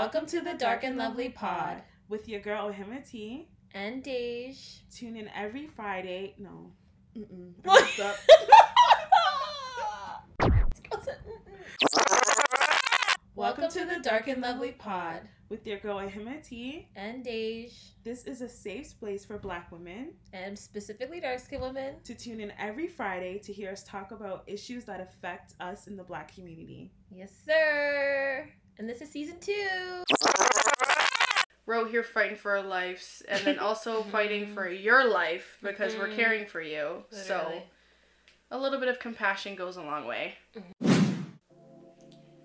Welcome to the Dark and Lovely Pod with your girl Ohima T. and Dej. Tune in every Friday. No. What? Up. Welcome to the Dark and Lovely Pod with your girl Ohima T. and Dej, This is a safe place for Black women and specifically dark skinned women. to tune in every Friday to hear us talk about issues that affect us in the Black community. Yes, sir. And this is season two. we're here fighting for our lives and then also fighting for your life because we're Mhm. caring for you. So a little bit of compassion goes a long way.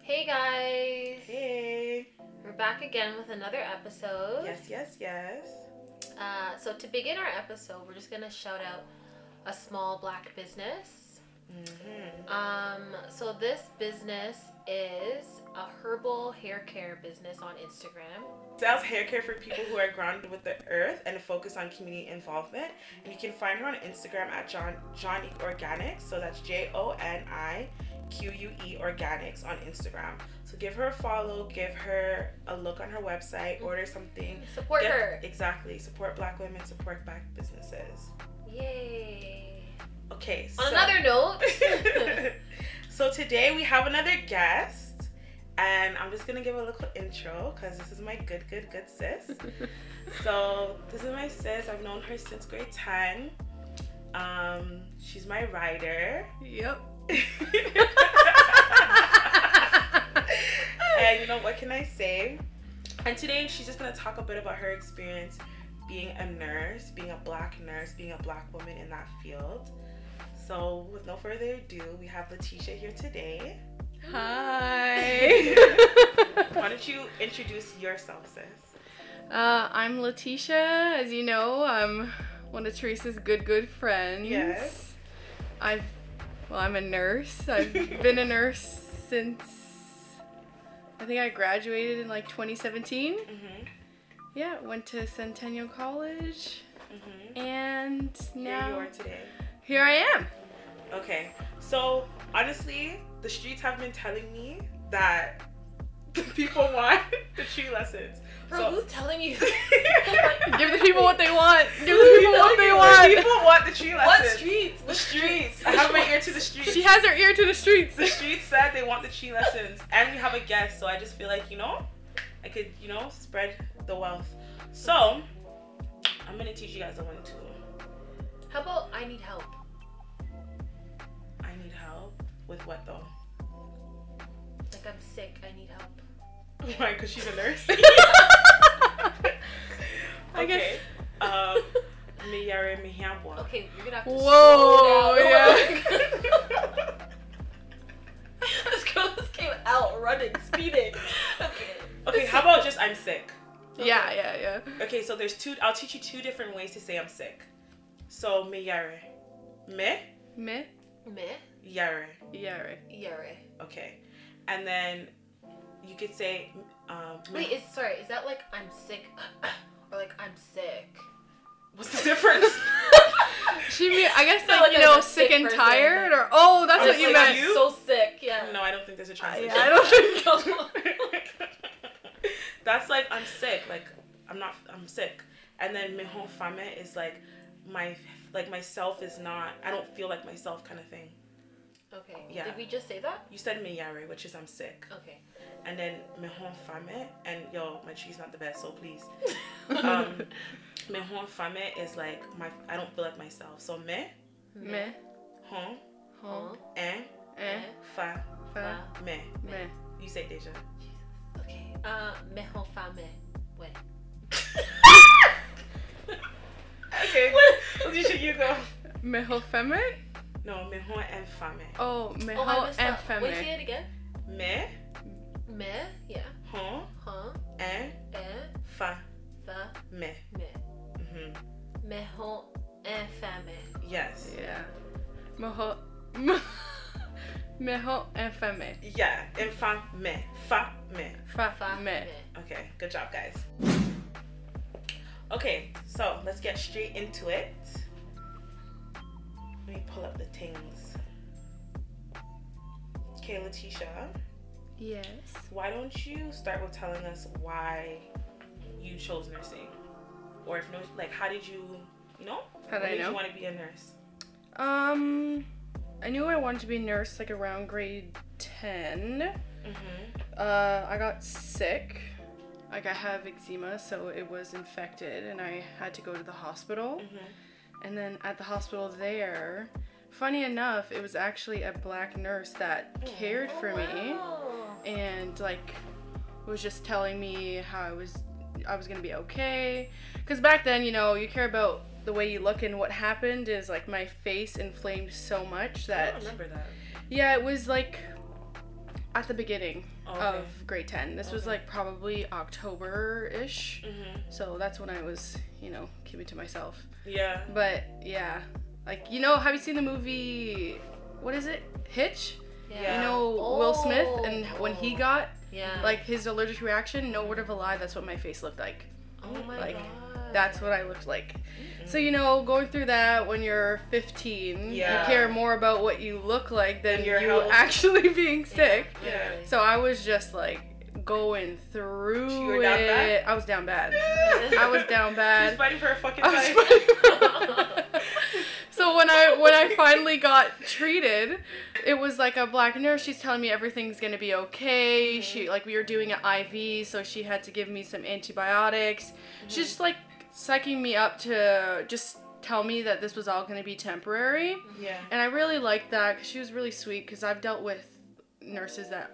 Hey guys, Hey. we're back again with another episode. Yes, yes, yes. Uh, so to begin our episode, we're just gonna shout out a small black business. Mm-hmm. Um, so this business is a herbal hair care business on Instagram. Sells hair care for people who are grounded with the earth and focus on community involvement. And you can find her on Instagram at John Johnny Organics. So that's J O N I Q U E Organics on Instagram. So give her a follow, give her a look on her website, mm-hmm. order something. Support Get- her. Exactly. Support black women, support black businesses. Yay. Okay. On so- another note, so today we have another guest. And I'm just gonna give a little intro because this is my good, good, good sis. So this is my sis. I've known her since grade 10. Um, she's my rider. Yep. and you know what can I say? And today she's just gonna talk a bit about her experience being a nurse, being a black nurse, being a black woman in that field. So with no further ado, we have Letitia here today. Hi. Why don't you introduce yourself, sis? uh, I'm Letitia. As you know, I'm one of Teresa's good, good friends. Yes. I've, well, I'm a nurse. I've been a nurse since I think I graduated in like 2017. Mm-hmm. Yeah, went to Centennial College, Mm-hmm. and Here now you are today. here I am. Okay, so honestly, the streets have been telling me that the people want the Twi lessons. bro, So- who's telling you? Give the people what they want. Give the people what they want. People want the Twi lessons. what streets? The streets. I have my ear to the streets. She has her ear to the streets. the streets said they want the Twi lessons, and we have a guest, so I just feel like you know, I could you know spread the wealth. So I'm gonna teach you guys a one two. How about I need help? I need help with what though? Like I'm sick, I need help. Why? Because she's a nurse. I guess- okay. Um, me yare me hiambwa. Okay, you're gonna have to Whoa, slow down. yeah. this girl just came out running, speeding. Okay. Okay, how about just I'm sick? Yeah, yeah, yeah. Okay, so there's two. I'll teach you two different ways to say I'm sick. So me yare, me Me? Me? Yare. Yeah, right. Yare. Okay, and then you could say um. Wait, is sorry, is that like I'm sick or like I'm sick? what's the difference? She mean, I guess like like you know, sick sick and person, tired, or oh, that's Oh, what you like meant. you? So sick, yeah. no, I don't think there's a translation. I don't think. That's like I'm sick. Like I'm not. I'm sick. And then mehon fame is like my like myself is not. I don't feel like myself kind of thing. Okay. Yeah. Did we just say that? You said meyare, which is I'm sick. Okay. And then mehon fame and yo, my Twi's not the best, so please. Um, mehon fame is like my. I don't feel like myself. So me, Me. hon, Huh. en, Eh. fa, Fa. me. Me. You say Deja. Okay. Uh, mejor fame. Wait. Okay. Alicia, you go. Mejor femme? No, mehon en fame. Oh, Oh, I mejor messed en up. femme. Wait, say it again. Me, Me, yeah. hon, Huh? en, Eh, fa, fa, me. me. hmm Mejor infame. Yes. Yeah. Mejor. Mejor en femme. Yeah. Infant me. Fa me. Fa. Fa, Me. Okay. Good job, guys. Okay, so let's get straight into it. Let me pull up the things. Okay, Letitia, Yes. Why don't you start with telling us why you chose nursing, or if no, like how did you, you know, How did I did know? you want to be a nurse? Um, I knew I wanted to be a nurse like around grade 10. Mm-hmm. Uh, I got sick. Like I have eczema, so it was infected, and I had to go to the hospital. Mm-hmm. And then at the hospital there, funny enough, it was actually a black nurse that cared for me oh, and like was just telling me how I was I was gonna be okay. Cause back then, you know, you care about the way you look, and what happened is like my face inflamed so much I that don't remember that. yeah, it was like at the beginning Oh, okay. of grade 10. This was like probably October ish. Mm-hmm. So that's when I was, you know, keeping to myself. Yeah. But yeah, like, you know, have you seen the movie, what is it? Hitch? Yeah. You know, Will Smith and when he Oh. got Yeah. like his allergic reaction, no word of a lie, that's what my face looked like. oh my like, god. That's what I looked like. So, you know, going through that when you're 15, Yeah. you care more about what you look like than Than your you health. actually being sick. Yeah. So I was just like going through You were down it. bad? I was down bad. I was down She's bad. fighting for her fucking I was life. so when I when I finally got treated, it was like a black nurse. She's telling me everything's gonna be okay. She like we were doing an IV, so she had to give me some antibiotics. She's just like psyching me up to just tell me that this was all gonna be temporary. yeah. And I really liked that because she was really sweet. Because I've dealt with nurses that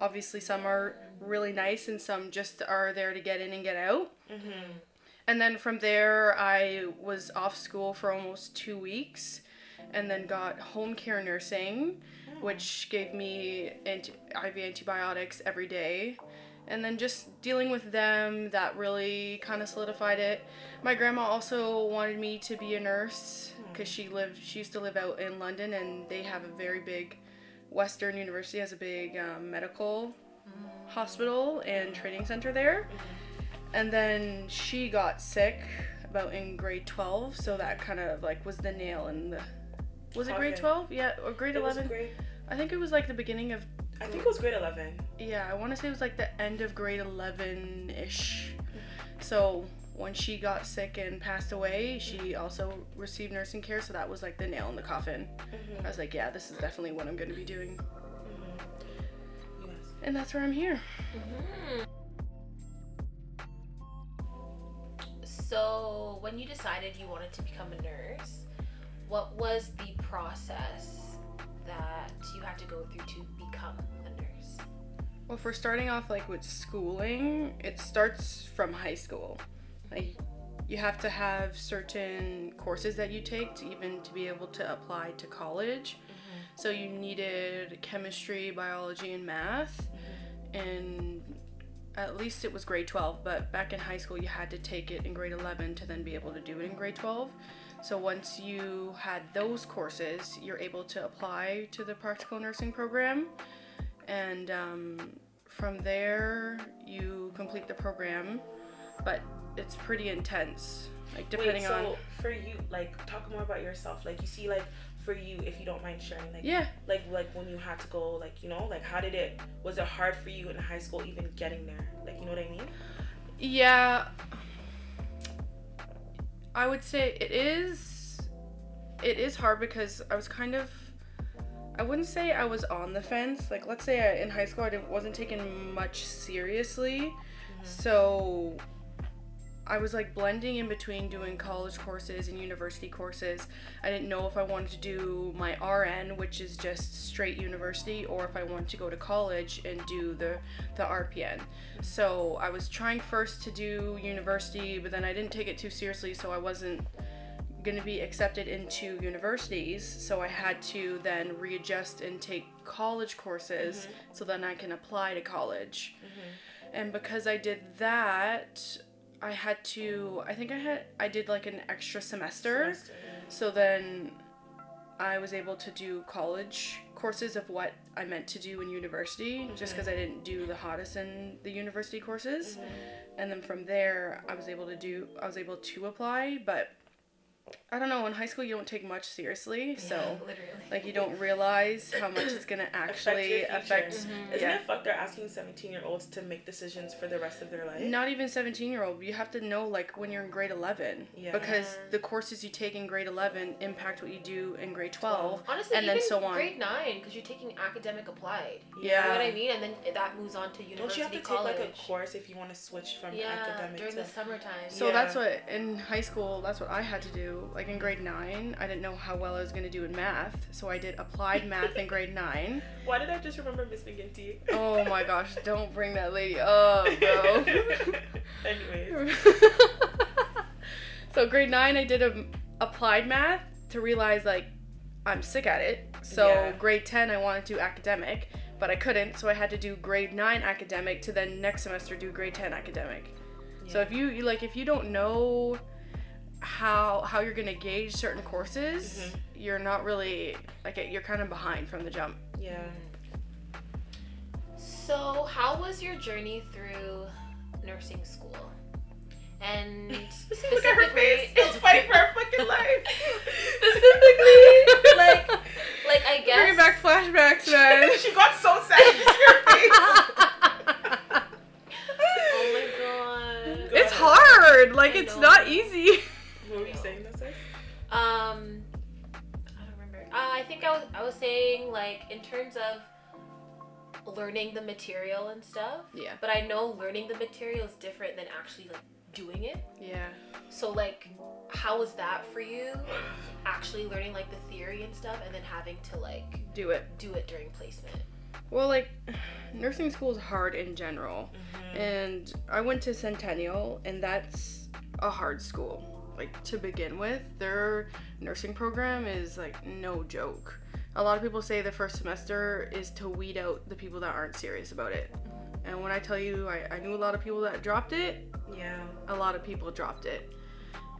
obviously some are really nice and some just are there to get in and get out. Mm-hmm. And then from there, I was off school for almost two weeks and then got home care nursing, hmm. which gave me anti- IV antibiotics every day. And then just dealing with them, that really kind of solidified it. My grandma also wanted me to be a nurse hmm. because she lived, she used to live out in London and they have a very big, Western University has a big um, medical hmm. hospital and training center there. And then she got sick about in grade 12, so that kind of like was the nail in the. Was it grade 12? Yeah, or grade 11? great. I think it was like the beginning of. I think it was grade eleven. Yeah, I want to say it was like the end of grade 11 ish. So when she got sick and passed away, she also received nursing care, so that was like the nail in the coffin. Mm-hmm. I was like, yeah, this is definitely what I'm going to be doing. Mm-hmm. Yes. And that's where I'm here. Mhm. So, when you decided you wanted to become a nurse, what was the process that you had to go through to become a nurse? Well, for starting off like with schooling, it starts from high school. Like you have to have certain courses that you take to even to be able to apply to college. Mm-hmm. So you needed chemistry, biology, and math. Mm-hmm. And at least it was grade 12, but back in high school you had to take it in grade 11 to then be able to do it in grade 12. So once you had those courses, you're able to apply to the practical nursing program and um, from there you complete the program but it's pretty intense like depending Wait, so on for you, like, talk more about yourself. Like, you see, like, for you, if you don't mind sharing, like, yeah like, like when you had to go, like, you know, like, how did it? Was it hard for you in high school even getting there? Like, you know what I mean? yeah i would say it is it is hard because i was kind of i wouldn't say i was on the fence like let's say I, in high school i wasn't taken much seriously mm-hmm. so I was like blending in between doing college courses and university courses. I didn't know if I wanted to do my RN, which is just straight university, or if I wanted to go to college and do the the RPN. So I was trying first to do university, but then I didn't take it too seriously, so I wasn't going to be accepted into universities. So I had to then readjust and take college courses mm-hmm. so then I can apply to college. Mm-hmm. And because I did that, I had to I think I had I did like an extra semester. Semester, So then I was able to do college courses of what I meant to do in university just because I mm-hmm. didn't do the hottest in the university courses. Mm-hmm. And then from there I was able to do I was able to apply, but I don't know. In high school, you don't take much seriously, so Yeah, literally. like you don't realize how much it's gonna actually your future. affect. Mhm. Isn't Yeah. it fucked? They're asking 17 year olds to make decisions for the rest of their life. Not even 17 year old. You have to know like when you're in grade 11 Yeah. because the courses you take in grade 11 impact what you do in grade 12. Honestly, and then so on. grade nine, because you're taking academic applied. Yeah. You know what I mean? And then that moves on to university Don't you have to take college. like a course if you want to switch from yeah, academic during to? the summertime. So Yeah. that's what in high school. That's what I had to do. Like in grade nine, I didn't know how well I was gonna do in math, so I did applied math in grade nine. Why did I just remember Miss McGinty? Oh my gosh! Don't bring that lady up, bro. Anyways. so grade nine, I did a applied math to realize like I'm sick at it. So Yeah. grade ten, I wanted to do academic, but I couldn't. So I had to do grade nine academic to then next semester do grade ten academic. So if you, you like if you don't know how how you're gonna gauge certain courses, Mhm. you're not really like you're kind of behind from the jump. Yeah. So, how was your journey through nursing school? And Look at her face. specifically, It's fighting for her fucking life. specifically, like, like I guess. Bringing back flashbacks, man. she got so sad. In terms of learning the material and stuff. Yeah. But I know learning the material is different than actually like doing it. Yeah. So like, how was that for you? Actually learning like the theory and stuff, and then having to like Do it. do it during placement. Well, like nursing school is hard in general. Mm-hmm. And I went to Centennial, and that's a hard school. Like to begin with, their nursing program is like no joke. A lot of people say the first semester is to weed out the people that aren't serious about it. And when I tell you, I, I knew a lot of people that dropped it, Yeah. a lot of people dropped it.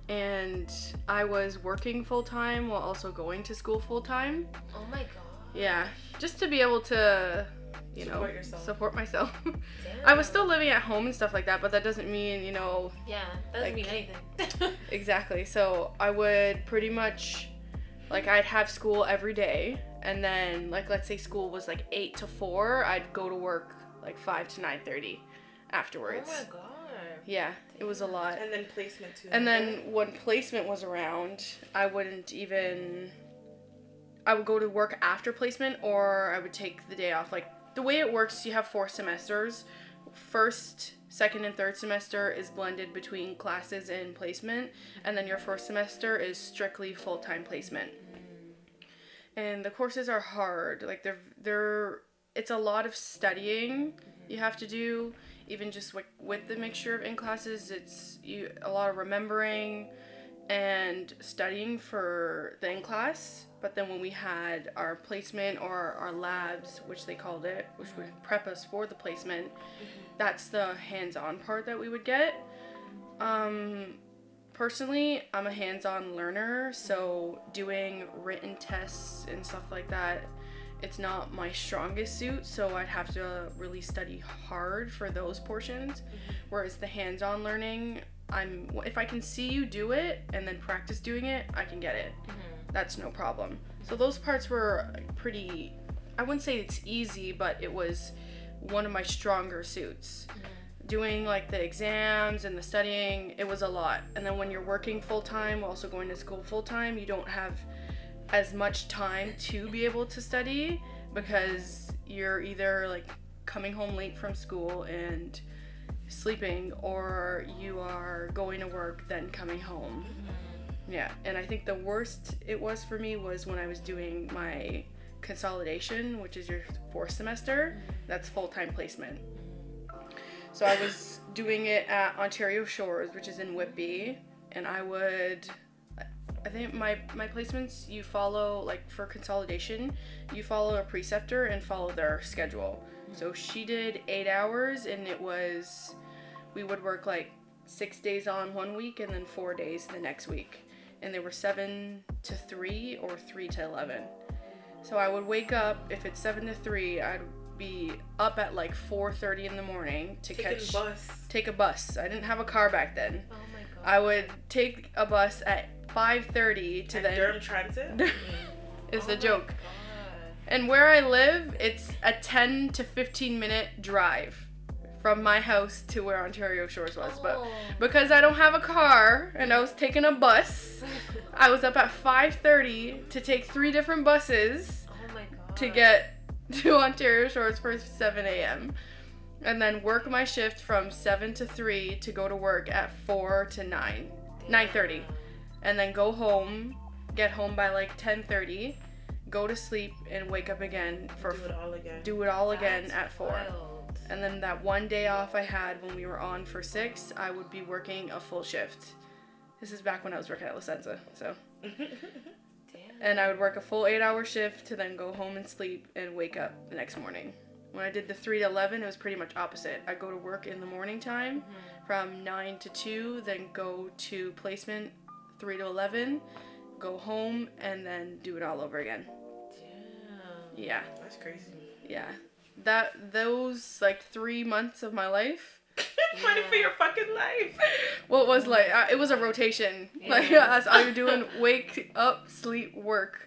And I was working full time while also going to school full time. Oh my god. Yeah, just to be able to, you know, Support yourself. support myself. I was still living at home and stuff like that, but that doesn't mean, you know, Yeah, that doesn't like- mean anything. exactly. So I would pretty much, like, I'd have school every day, and then, like, let's say school was like eight to four, I'd go to work like five to nine thirty afterwards. Oh my god. yeah, it was a lot. And then placement too. And then when placement was around, I wouldn't even. I would go to work after placement, or I would take the day off. Like the way it works, you have four semesters. First, second, and third semester is blended between classes and placement, and then your first semester is strictly full time placement. And the courses are hard. Like they're they're it's a lot of studying you have to do even just with, with the mixture of in classes it's you a lot of remembering and studying for the in class but then when we had our placement or our labs which they called it which would prep us for the placement that's the hands-on part that we would get. Um personally i'm a hands-on learner so doing written tests and stuff like that it's not my strongest suit so i'd have to really study hard for those portions. Whereas the hands-on learning i'm if i can see you do it and then practice doing it i can get it that's no problem. So those parts were pretty i wouldn't say it's easy but it was one of my stronger suits. Mm-hmm. Doing like the exams and the studying it was a lot. And then when you're working full-time also going to school full-time you don't have as much time to be able to study because you're either like coming home late from school and sleeping or you are going to work then coming home mm-hmm. Yeah and i think the worst it was for me was when i was doing my consolidation which is your fourth semester mm-hmm. that's full-time placement so I was doing it at Ontario Shores, which is in Whitby, and I would I think my my placements you follow like for consolidation, you follow a preceptor and follow their schedule. Mm-hmm. So she did 8 hours and it was we would work like 6 days on one week and then 4 days the next week. And they were 7 to 3 or 3 to 11. So I would wake up if it's 7 to 3, I'd be up at like 4:30 in the morning to Taking catch bus. take a bus. I didn't have a car back then. Oh my god. I would take a bus at 5:30 to And then Durham Transit. is Oh the my joke. God. And where I live, it's a 10 to 15 minute drive from my house to where Ontario Shores was. But Oh. because I don't have a car and I was taking a bus, I was up at 5:30 to take three different buses oh my god. to get to Ontario Shores for 7 a.m. And then work my shift from 7 to 3 to go to work at 4 to 9, 9:30. And then go home, get home by like 10:30, go to sleep and wake up again for Do it all again. do it all again That's at 4. wild. And then that one day off I had when we were on for 6, I would be working a full shift. This is back when I was working at La Senza, so Damn. and I would work a full eight hour shift to then go home and sleep and wake up the next morning. When I did the 3 to 11, it was pretty much opposite. I go to work in the morning time mm-hmm. from 9 to 2, then go to placement 3 to 11, go home, and then do it all over again. Damn. Yeah, That's crazy. yeah. That, those like three months of my life, Running for your fucking life. what was like, uh, it was a rotation. Like, Yeah. that's all you're doing wake up, sleep, work,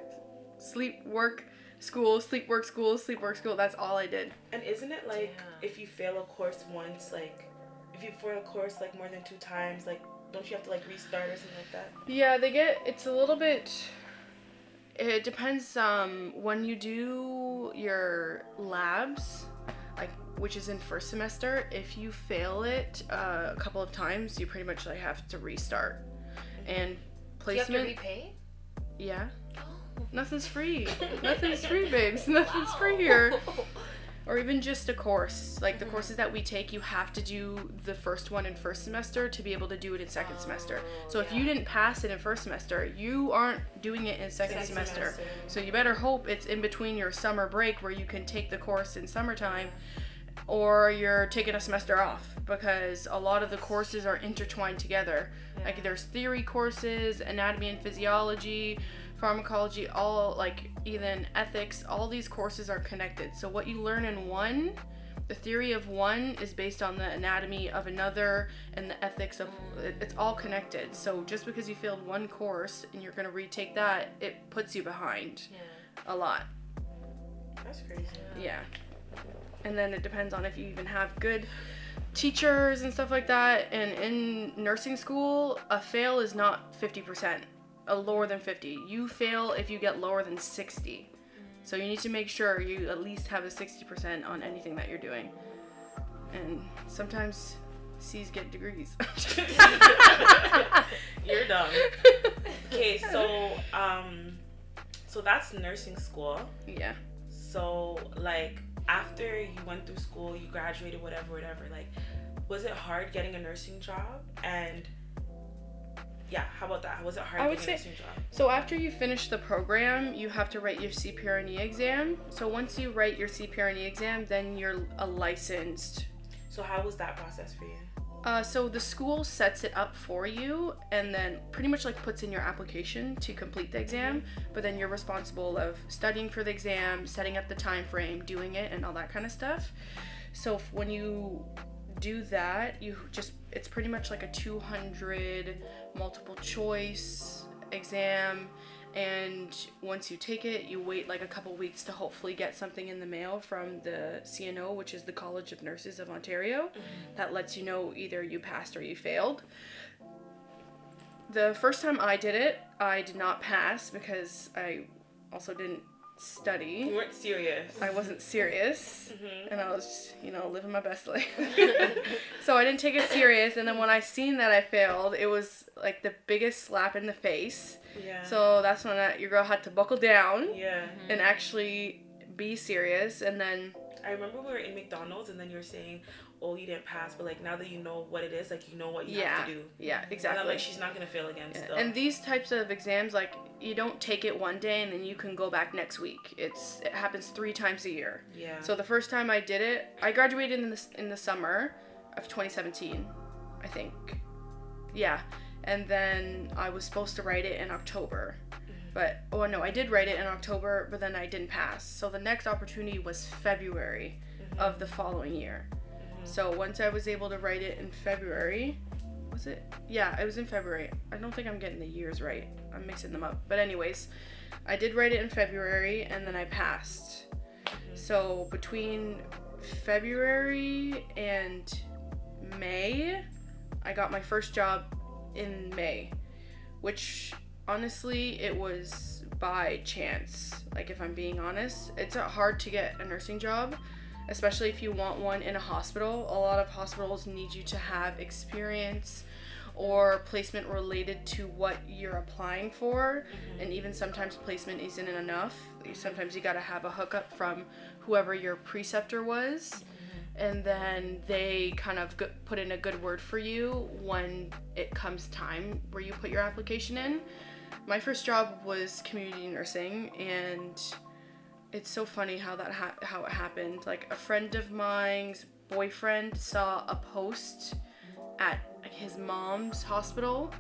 sleep, work, school, sleep, work, school, sleep, work, school. That's all I did. And isn't it like Damn. if you fail a course once, like if you fail a course like more than two times, like don't you have to like restart or something like that? Yeah, they get it's a little bit it depends um when you do your labs like which is in first semester if you fail it uh, a couple of times you pretty much like have to restart. And Do you have to placement repay? yeah. Nothing's free. Nothing's free babes. Nothing's free here. Wow. or even just a course. Like the mm-hmm. courses that we take you have to do the first one in first semester to be able to do it in second semester. Oh, so if you didn't pass it in first semester you aren't doing it in second, Second semester. semester. so you better hope it's in between your summer break where you can take the course in summertime or you're taking a semester off because a lot of the courses are intertwined together. Like there's theory courses anatomy and physiology pharmacology all like even ethics all these courses are connected so what you learn in one the theory of one is based on the anatomy of another and the ethics of it's all connected so just because you failed one course and you're going to retake that it puts you behind Yeah. a lot That's crazy. yeah. And then it depends on if you even have good teachers and stuff like that. And in nursing school, a fail is not 50%, a lower than 50. You fail if you get lower than 60. So you need to make sure you at least have a 60% on anything that you're doing. And sometimes C's get degrees. You're dumb. Okay, so um, so that's nursing school. yeah. So like after you went through school, you graduated, whatever, whatever. Like, was it hard getting a nursing job? And yeah, how about that? Was it hard I would say-? So after you finish the program, you have to write your CPRNE exam. So once you write your CPRNE exam, then you're a licensed. So how was that process for you? Uh, so the school sets it up for you, and then pretty much like puts in your application to complete the exam. But then you're responsible of studying for the exam, setting up the time frame, doing it, and all that kind of stuff. So when you do that, you just it's pretty much like a 200 multiple choice exam and once you take it you wait like a couple weeks to hopefully get something in the mail from the CNO which is the College of Nurses of Ontario mm-hmm. that lets you know either you passed or you failed. The first time I did it I did not pass because I also didn't study You weren't serious. I wasn't serious Mhm. and I was, you know, living my best life. so I didn't take it serious and then when I seen that I failed, it was like the biggest slap in the face. Yeah. So that's when I, your girl had to buckle down yeah. and actually be serious and then I remember we were in McDonald's and then you were saying, "Oh, you didn't pass," but like now that you know what it is, like you know what you yeah. have to do. Yeah, exactly. like, she's not gonna fail again. Yeah, Still. And these types of exams, like you don't take it one day and then you can go back next week. It's it happens three times a year. yeah. So the first time I did it, I graduated in the in the summer of 2017, I think. Yeah, and then I was supposed to write it in October, mm-hmm. but oh no, I did write it in October, but then I didn't pass. So the next opportunity was February mm-hmm. of the following year. So once I was able to write it in February, was it? Yeah, it was in February. I don't think I'm getting the years right. I'm mixing them up. But anyways, I did write it in February and then I passed. So between February and May, I got my first job in May, which honestly it was by chance. Like if I'm being honest, it's hard to get a nursing job, especially if you want one in a hospital. A lot of hospitals need you to have experience or placement related to what you're applying for. Mm-hmm. And even sometimes placement isn't enough. Sometimes you got to have a hookup from whoever your preceptor was. Mm-hmm. And then they kind of put in a good word for you when it comes time where you put your application in. My first job was community nursing and it's so funny how that ha- how it happened like a friend of mine's boyfriend saw a post at his mom's hospital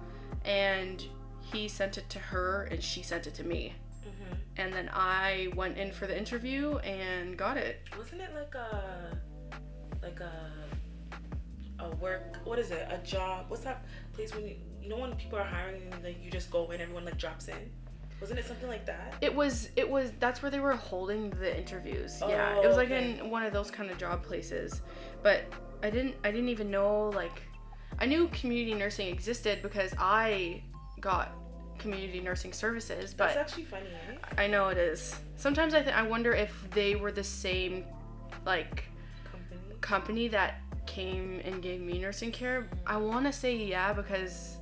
and he sent it to her and she sent it to me mm-hmm. and then i went in for the interview and got it Wasn't it like a like a a work what is it? A job. What's that place when you you know when people are hiring and like you just go in, and everyone like drops in? Wasn't it something like that? it was it was that's where they were holding the interviews yeah Oh, it was oh, like okay. in one of those kind of job places but i didn't i didn't even know like i knew community nursing existed because i got community nursing services but That's actually funny, right? I know it is. Sometimes I th- I wonder if they were the same like Company. company that came and gave me nursing care. I want to say yeah because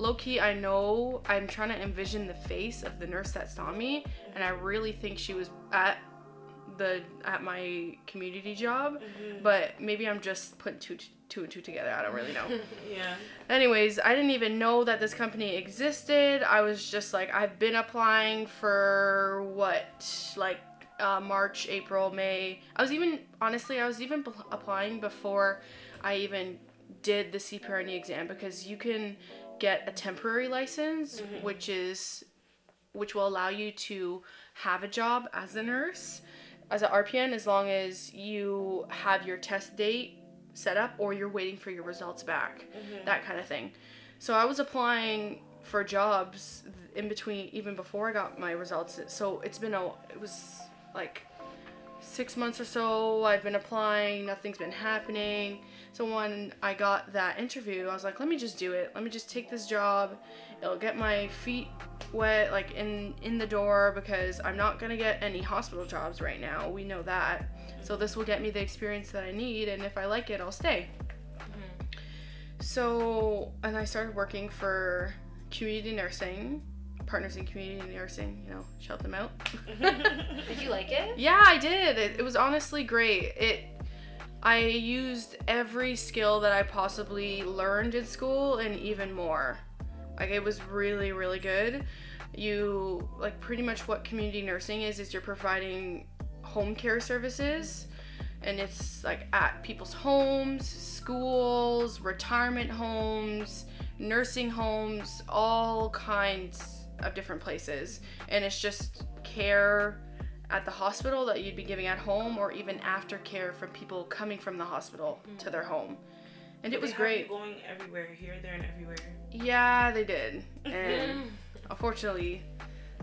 low key I know I'm trying to envision the face of the nurse that saw me and I really think she was at the at my community job, but maybe I'm just putting two two and two together. I don't really know. Yeah. Anyways, I didn't even know that this company existed. I was just like, I've been applying for what, like uh, March, April, May. I was even, honestly, I was even b- applying before I even did the CPRNE exam because you can get a temporary license, mm-hmm. which is, which will allow you to have a job as a nurse, as an RPN, as long as you have your test date set up or you're waiting for your results back mm-hmm. that kind of thing. So i was applying for jobs in between even before i got my results. So it's been a it was like six months or so i've been applying nothing's been happening. So when i got that interview i was like let me just do it. Let me just take this job. It'll get my feet wet like in in the door because i'm not gonna get any hospital jobs right now. We know that. So this will get me the experience that i need and if i like it i'll stay. Mm-hmm. So, and I started working for community nursing, partners in community nursing, you know, shout them out. Did you like it? yeah, I did. It, it was honestly great. It I used every skill that I possibly learned in school and even more. Like it was really really good. You like pretty much what community nursing is is you're providing home care services and it's like at people's homes, schools, retirement homes, nursing homes, all kinds of different places. And it's just care at the hospital that you'd be giving at home or even aftercare from people coming from the hospital to their home. And it was great. Going everywhere, here, there, and everywhere. Yeah, they did. And unfortunately,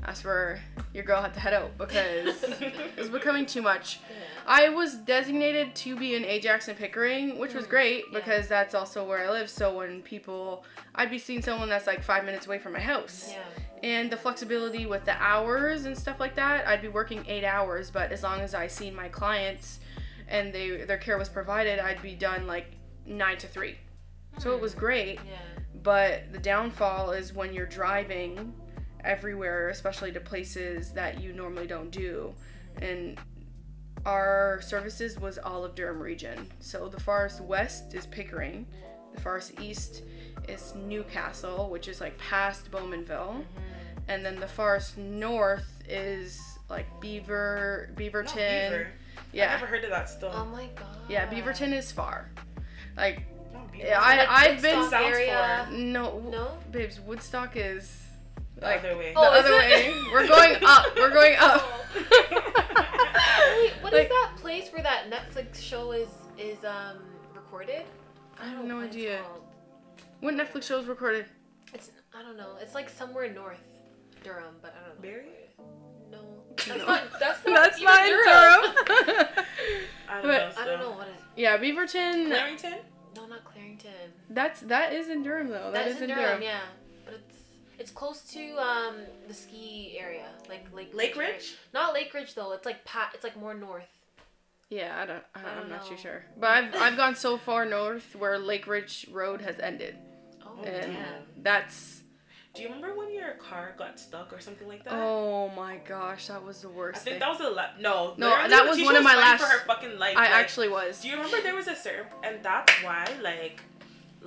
that's where your girl had to head out because it was becoming too much. I was designated to be in Ajax and Pickering, which was mm, great yeah. because that's also where I live. So when people, I'd be seeing someone that's like five minutes away from my house. Yeah. And the flexibility with the hours and stuff like that, I'd be working eight hours, but as long as I seen my clients and they their care was provided, I'd be done like nine to three. So it was hmm. great. Yeah. But the downfall is when you're driving everywhere, especially to places that you normally don't do. And our services was all of Durham region. So the farthest west is Pickering, the farthest east is Newcastle, which is like past Bowmanville, and then the farthest north is like Beaver, Not Beaverton. Beaver. Yeah, I never heard of that still. Oh my god. yeah, Beaverton is far. Like Not Yeah, I- Like I've been- Woodstock Sounds area. no, No. babes, Woodstock is the other way. the Oh, is other way. We're going up. We're going up. Wait, what is Like- that place where that Netflix show is is um recorded? I have don't no know what idea. called. What Netflix show is recorded? It's I don't know. It's like somewhere north Durham, but I don't know. Barrie? No, that's No. not. That's not. That's even not in Durham. I don't But- know. I don't know what is. yeah, Beaverton. Clarington? No, not Clarington. That's that is in Durham though. That that is is, in in Durham, Durham. yeah. But it's it's close to um the ski area, like Lake Lake area. Ridge? Not Lake Ridge though. It's like pat. It's like more north. Yeah, I don't. I, I I'm don't too sure. But I've I've gone so far north where Lake Ridge Road has ended, Oh and damn. that's Do you remember when your car got stuck or something like that? oh my gosh, that was the worst. I think thing. that was a la- no. No, literally, that was Letitia one of my fighting last- For her fucking life. I like, actually was. Do you remember there was a certain, and that's why, like,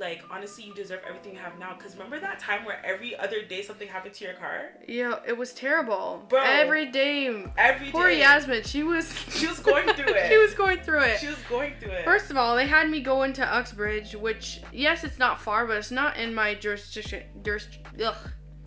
like honestly, you deserve everything you have now. Cause remember that time where every other day something happened to your car? Yeah, it was terrible. Bro. Every day, Every day. poor Yasmin, she was She was going through it. she was going through it. She was going through it. First of all, they had me go into Uxbridge, which yes, it's not far, but it's not in my jurisdiction. Juris, ugh,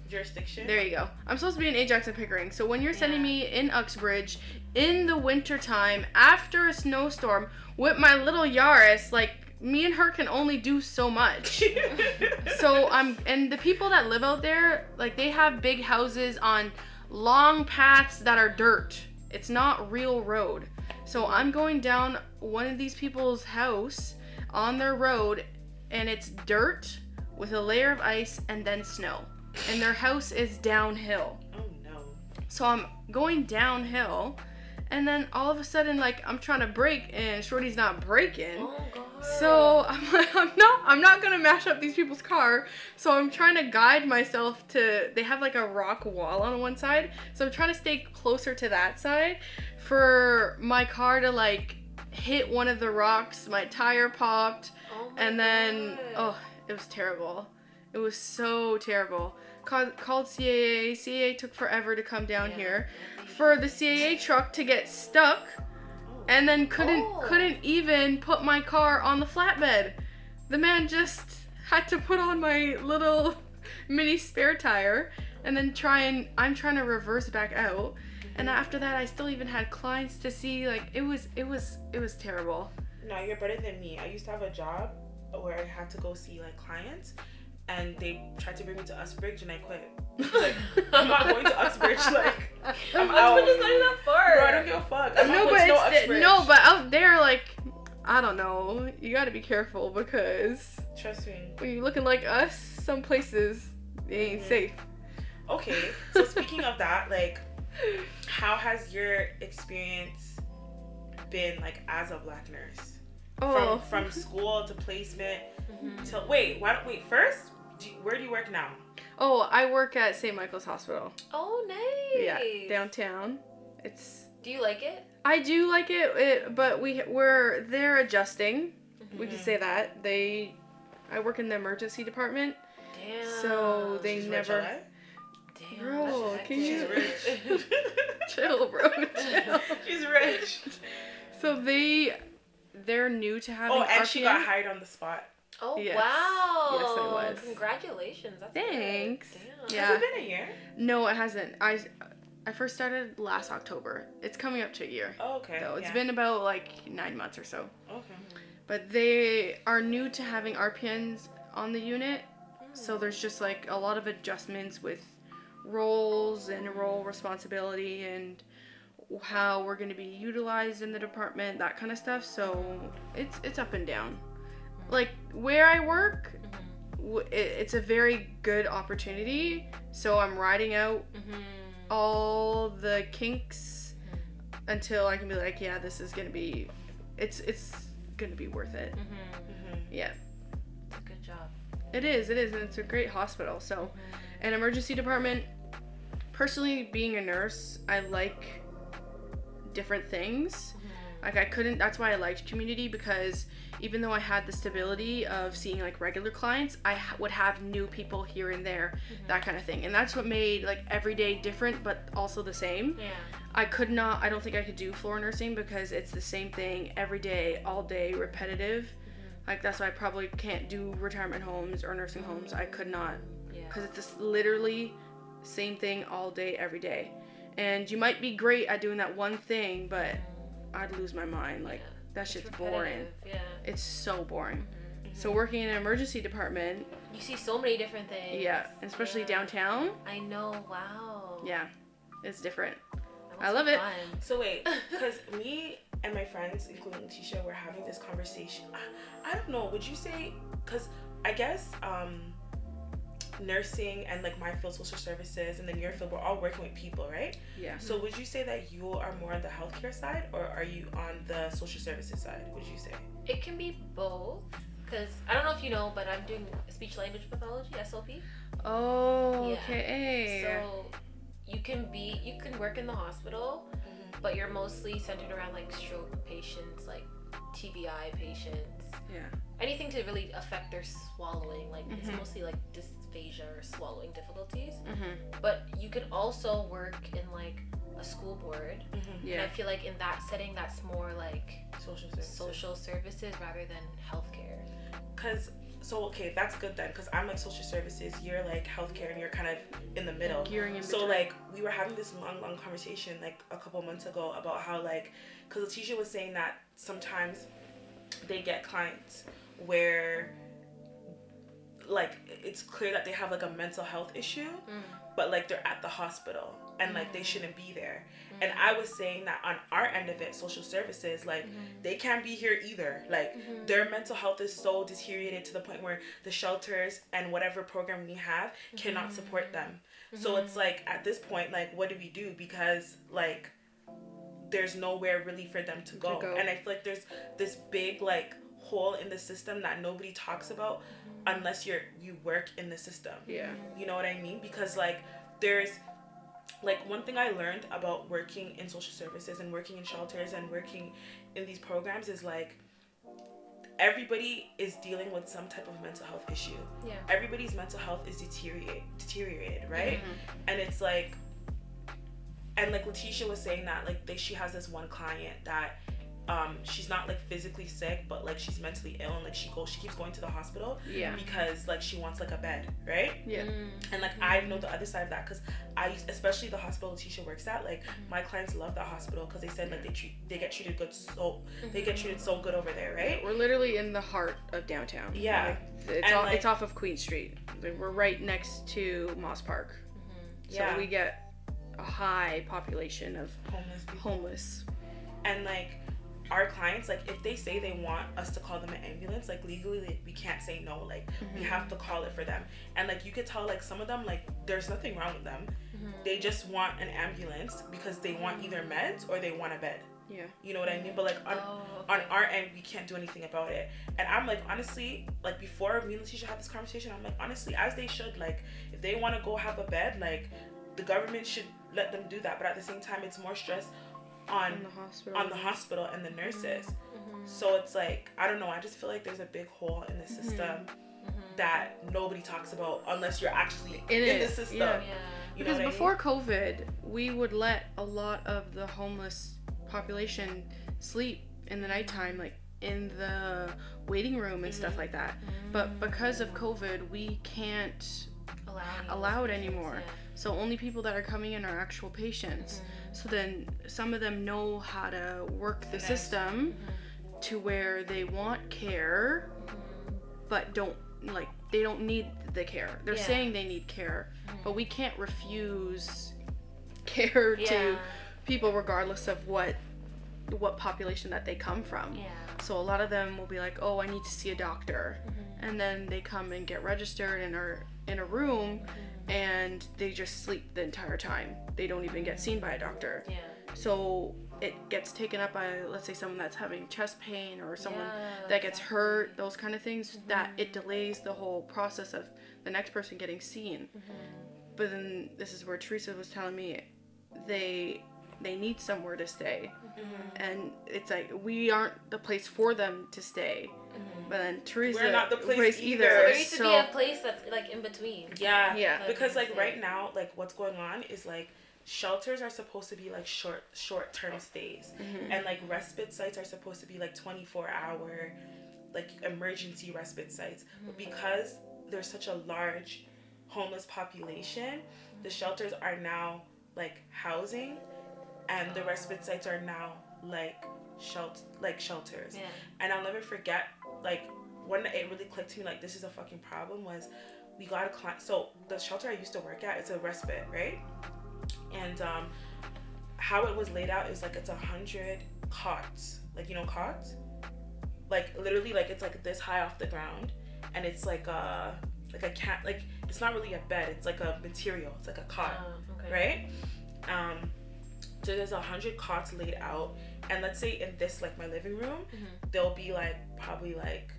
jurisdiction. there you go. I'm supposed to be in Ajax and Pickering, so when you're sending me in Uxbridge in the wintertime after a snowstorm with my little Yaris, like me and her can only do so much. so I'm and the people that live out there, like they have big houses on long paths that are dirt. It's not real road. So I'm going down one of these people's house on their road and it's dirt with a layer of ice and then snow. And their house is downhill. oh no. So I'm going downhill and then all of a sudden like I'm trying to brake and Shorty's not braking. Oh god. So I'm like, I'm not I'm not gonna mash up these people's car. So I'm trying to guide myself to they have like a rock wall on one side. So I'm trying to stay closer to that side for my car to like hit one of the rocks. My tire popped Oh my and then God. oh it was terrible. It was so terrible. Called, called CAA. CAA took forever to come down Yeah. here for the CAA truck to get stuck. And then couldn't Oh. couldn't even put my car on the flatbed. The man just had to put on my little mini spare tire and then try and I'm trying to reverse back out. And after that I still even had clients to see like it was it was it was terrible. No, you're better than me. I used to have a job where I had to go see like clients, and they tried to bring me to Uxbridge, and I quit. Like, I'm not going to Uxbridge. Like, I'm out. Uxbridge is not even that far. Bro, I don't give a fuck. I'm no, not but going to no Uxbridge. no, but out there like I don't know. You got to be careful because Trust me. when you're looking like us, some places they ain't Mhm. safe. Okay, so speaking of that, like, how has your experience been, like, as a black nurse? Oh, From from school to placement Mhm. to wait, why don't wait first? Do you, where do you work now? oh, I work at St. Michael's Hospital. Oh nice. Yeah, downtown. It's Do you like it? I do like it, it but we we're they're adjusting. We can Mhm. say that they. I work in the emergency department, Damn. so they She's never? Damn. Bro, can She's you- rich. chill, bro. Chill. She's rich. So they they're new to having. Oh, and she got hired on the spot. Oh Yes. wow. Yes, I was. Congratulations. That's. Thanks. Damn. Yeah. Has it been a year? No, it hasn't. I I first started last October. It's coming up to a year. Oh, okay. though. It's yeah. been about like nine months or so. Okay. But they are new to having RPNs on the unit, so hmm. there's just like a lot of adjustments with roles and role responsibility and how we're going to be utilized in the department, that kind of stuff. So it's it's up and down. Like where I work, mm-hmm. w- it, it's a very good opportunity. So I'm riding out Mhm. all the kinks mm-hmm. until I can be like, yeah, this is gonna be, it's it's gonna be worth it. Mm-hmm. Yeah, It's a good job. it is. It is, and it's a great hospital. So, an emergency department. Personally, being a nurse, I like different things. Like I couldn't. That's why I liked community because even though I had the stability of seeing like regular clients, I ha- would have new people here and there, mm-hmm. that kind of thing. And that's what made like every day different, but also the same. Yeah. I could not. I don't think I could do floor nursing because it's the same thing every day, all day, repetitive. Mm-hmm. Like that's why I probably can't do retirement homes or nursing homes. I could not Yeah. because it's just literally same thing all day, every day. And you might be great at doing that one thing, but I'd lose my mind. Like Yeah. That It's shit's boring. Yeah. It's so boring. hmm So working in an emergency department, You see so many different things. yeah, and especially Yeah. downtown, I know. Wow. yeah, it's different. I love be it. So wait, because me and my friends, including Tisha, were having this conversation. I, I don't know. Would you say? Because I guess um, nursing and like my field, social services, and then your field, we're all working with people, right? Yeah. So would you say that you are more on the healthcare side, or are you on the social services side? Would you say? It can be both. Because I don't know if you know, but I'm doing speech language pathology, SLP. Oh, Yeah. okay. So you can be, you can work in the hospital, but you're mostly centered around like stroke patients, like TBI patients, yeah. anything to really affect their swallowing. Like it's Mhm. mostly like dysphagia or swallowing difficulties. Mhm. But you could also work in like a school board. Mm-hmm. And Yeah. I feel like in that setting, that's more like Social services. social services rather than healthcare. Cause so okay, that's good then. Cause I'm like social services, you're like healthcare, and you're kind of in the middle. Gearing in So like we were having this long, long conversation like a couple months ago about how like, cause Letitia was saying that sometimes they get clients where like it's clear that they have like a mental health issue, mm. but like they're at the hospital and like they shouldn't be there. And mm. I was saying that on our end of it, social services, like mm-hmm. they can't be here either. Like mm-hmm. their mental health is so deteriorated to the point where the shelters and whatever program we have cannot mm-hmm. support them. So it's like at this point, like what do we do? Because like there's nowhere really for them to go. go. And I feel like there's this big like hole in the system that nobody talks about unless you're you work in the system. yeah. You know what I mean? Because like there's like one thing I learned about working in social services and working in shelters and working in these programs is like everybody is dealing with some type of mental health issue. Yeah. Everybody's mental health is deteriorate deteriorated, right? Mm-hmm. And it's like and like Letitia was saying that like they, she has this one client that um she's not like physically sick but like she's mentally ill and like she goes she keeps going to the hospital Yeah. because like she wants like a bed, right? Yeah. Mm. And like I know the other side of that because I, especially the hospital Letitia works at, like mm-hmm. my clients love that hospital because they said like they treat they get treated good so they get mm-hmm. treated so good over there, right? We're literally in the heart of downtown. Yeah. Like, it's, And, off, like- it's off of Queen Street. Like, we're right next to Moss Park. Mm-hmm. So Yeah. we get a high population of Homeless people. homeless. And like our clients, like if they say they want us to call them an ambulance, like legally like, we can't say no. Like we mm-hmm. have to call it for them. And like you could tell like some of them like there's nothing wrong with them. Mm-hmm. They just want an ambulance because they want either meds or they want a bed. Yeah. You know what I mean? But like on Oh, on our end, we can't do anything about it. And I'm like, honestly, like before me and Letitia had this conversation, I'm like, honestly, as they should, like, if they want to go have a bed, like, the government should let them do that. But at the same time, it's more stress on the hospital. on the hospital and the nurses. Mm-hmm. So it's like, I don't know. I just feel like there's a big hole in the mm-hmm. system mm-hmm. that nobody talks about unless you're actually It in is, the system. yeah. Yeah. You know Because what I before COVID, we would let a lot of the homeless population sleep in the nighttime, like in the waiting room and stuff like that. But because of COVID, we can't Allow, allow it patients, anymore. yeah. So only people that are coming in are actual patients. So then some of them know how to work the system mm-hmm. to where they want care, but don't like they don't need the care. They're Yeah. saying they need care, mm-hmm. but we can't refuse care to people regardless of what what population that they come from. Yeah. So a lot of them will be like, "Oh, I need to see a doctor," mm-hmm. And then they come and get registered and are in a room, mm-hmm. and they just sleep the entire time. They don't even get seen by a doctor. Yeah. So it gets taken up by, let's say, someone that's having chest pain or someone Yeah, that gets hurt, those kind of things. Mm-hmm. That it delays the whole process of the next person getting seen. Mm-hmm. But then this is where Teresa was telling me they they need somewhere to stay and it's like we aren't the place for them to stay Mm-hmm. but then Teresa We're not the place either. either So there needs to be a place that's like in between. Yeah. Yeah. Because like Yeah. right now, like what's going on is like shelters are supposed to be like short short term stays. Mm-hmm. And like respite sites are supposed to be like twenty four hour like emergency respite sites. But mm-hmm. because there's such a large homeless population, the shelters are now like housing and the respite sites are now like shelt like shelters. Yeah. And I'll never forget, like, when it really clicked to me like this is a fucking problem was we got a client. So the shelter I used to work at, it's a respite, right? And um, how it was laid out is like it's a hundred cots, like you know cots, like literally like it's like this high off the ground, and it's like a like a cat like it's not really a bed, it's like a material, it's like a cot, Uh, okay. right? Um, so there's a hundred cots laid out, and let's say in this like my living room, Mhm. there'll be like probably like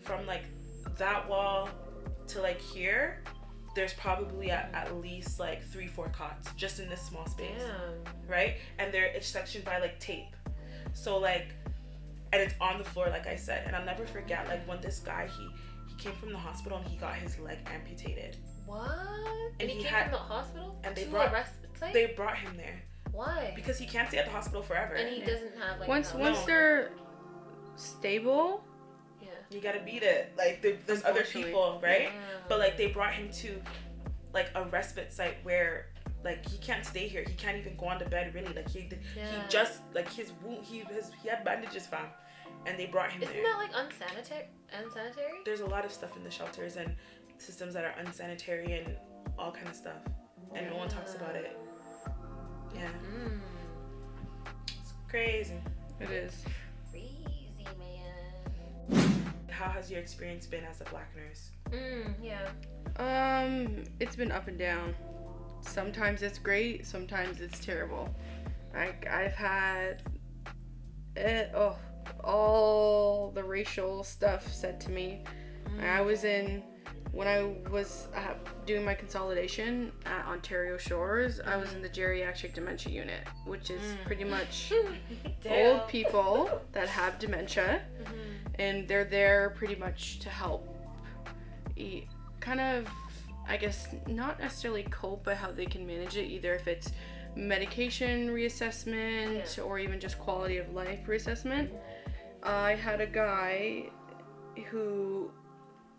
from like that wall to like here. There's probably at, at least like three, four cots just in this small space Damn. right? And they're it's sectioned by like tape. So like and it's on the floor like I said. And I'll never forget like when this guy he he came from the hospital and he got his leg amputated. What? And, And he, he came had- from the hospital and they to brought- site. They brought him there Why? because he can't stay at the hospital forever. and he doesn't have like once once house. they're stable, yeah. you gotta beat it. Like there, there's other people, right? Yeah. But like they brought him to like a respite site where like he can't stay here. He can't even go on to bed really. Like he Yeah. he just like his wound he his he had bandages found and they brought him Isn't there. that like unsanitary? Unsanitary? there's a lot of stuff in the shelters and systems that are unsanitary and all kind of stuff and no one talks about it yeah Mm. it's crazy it is. Crazy man. how has your experience been as a black nurse Mm, yeah. Um, it's been up and down. Sometimes it's great, sometimes it's terrible. Like I've had it, oh, all the racial stuff said to me. I was in when I was uh, doing my consolidation at Ontario Shores. I was in the geriatric dementia unit, which is pretty much old people that have dementia Mhm. and they're there pretty much to help eat kind of i guess not necessarily cope but how they can manage it either if it's medication reassessment Yeah. or even just quality of life reassessment i had a guy who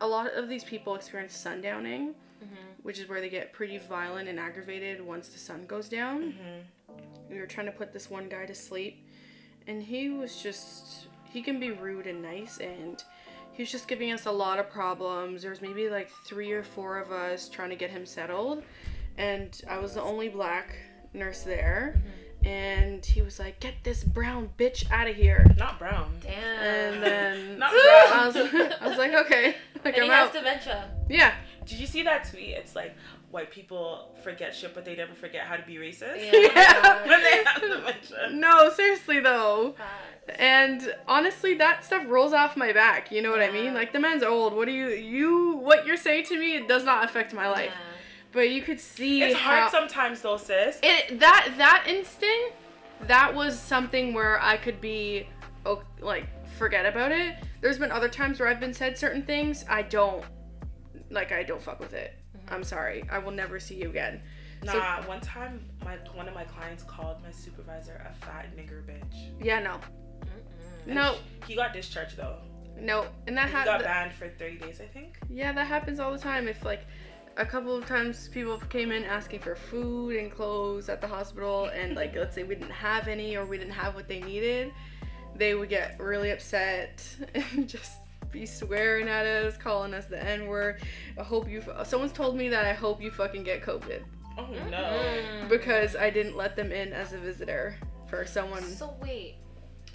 a lot of these people experience sundowning Mhm. which is where they get pretty violent and aggravated once the sun goes down mm-hmm. we were trying to put this one guy to sleep and he was just he can be rude and nice and he was just giving us a lot of problems there was maybe like three or four of us trying to get him settled and i was the only black nurse there and he was like get this brown bitch out of here not brown Damn. and then Not I brown. was, I was like okay like and i'm he has out dementia. yeah did you see that tweet it's like white people forget shit but they never forget how to be racist Yeah. when they have dementia no seriously though Facts. And honestly, that stuff rolls off my back. You know what I mean? Like the man's old. What do you you what you're saying to me? It does not affect my life. Yeah. But you could see it's hard how sometimes though sis it that that instant that was something where I could be oh, like forget about it. There's been other times where I've been said certain things. I don't like. I don't fuck with it. Mm-hmm. I'm sorry. I will never see you again. nah So- one time my one of my clients called my supervisor a fat nigger bitch Yeah, no, Mm-mm. No, he got discharged though no. And that he got happened. banned for 30 days i think Yeah, that happens all the time. If like a couple of times people came in asking for food and clothes at the hospital and like let's say we didn't have any or we didn't have what they needed, they would get really upset and just be swearing at us, calling us the N word. I hope you someone's told me that I hope you fucking get COVID oh no Mm. because I didn't let them in as a visitor for someone So wait.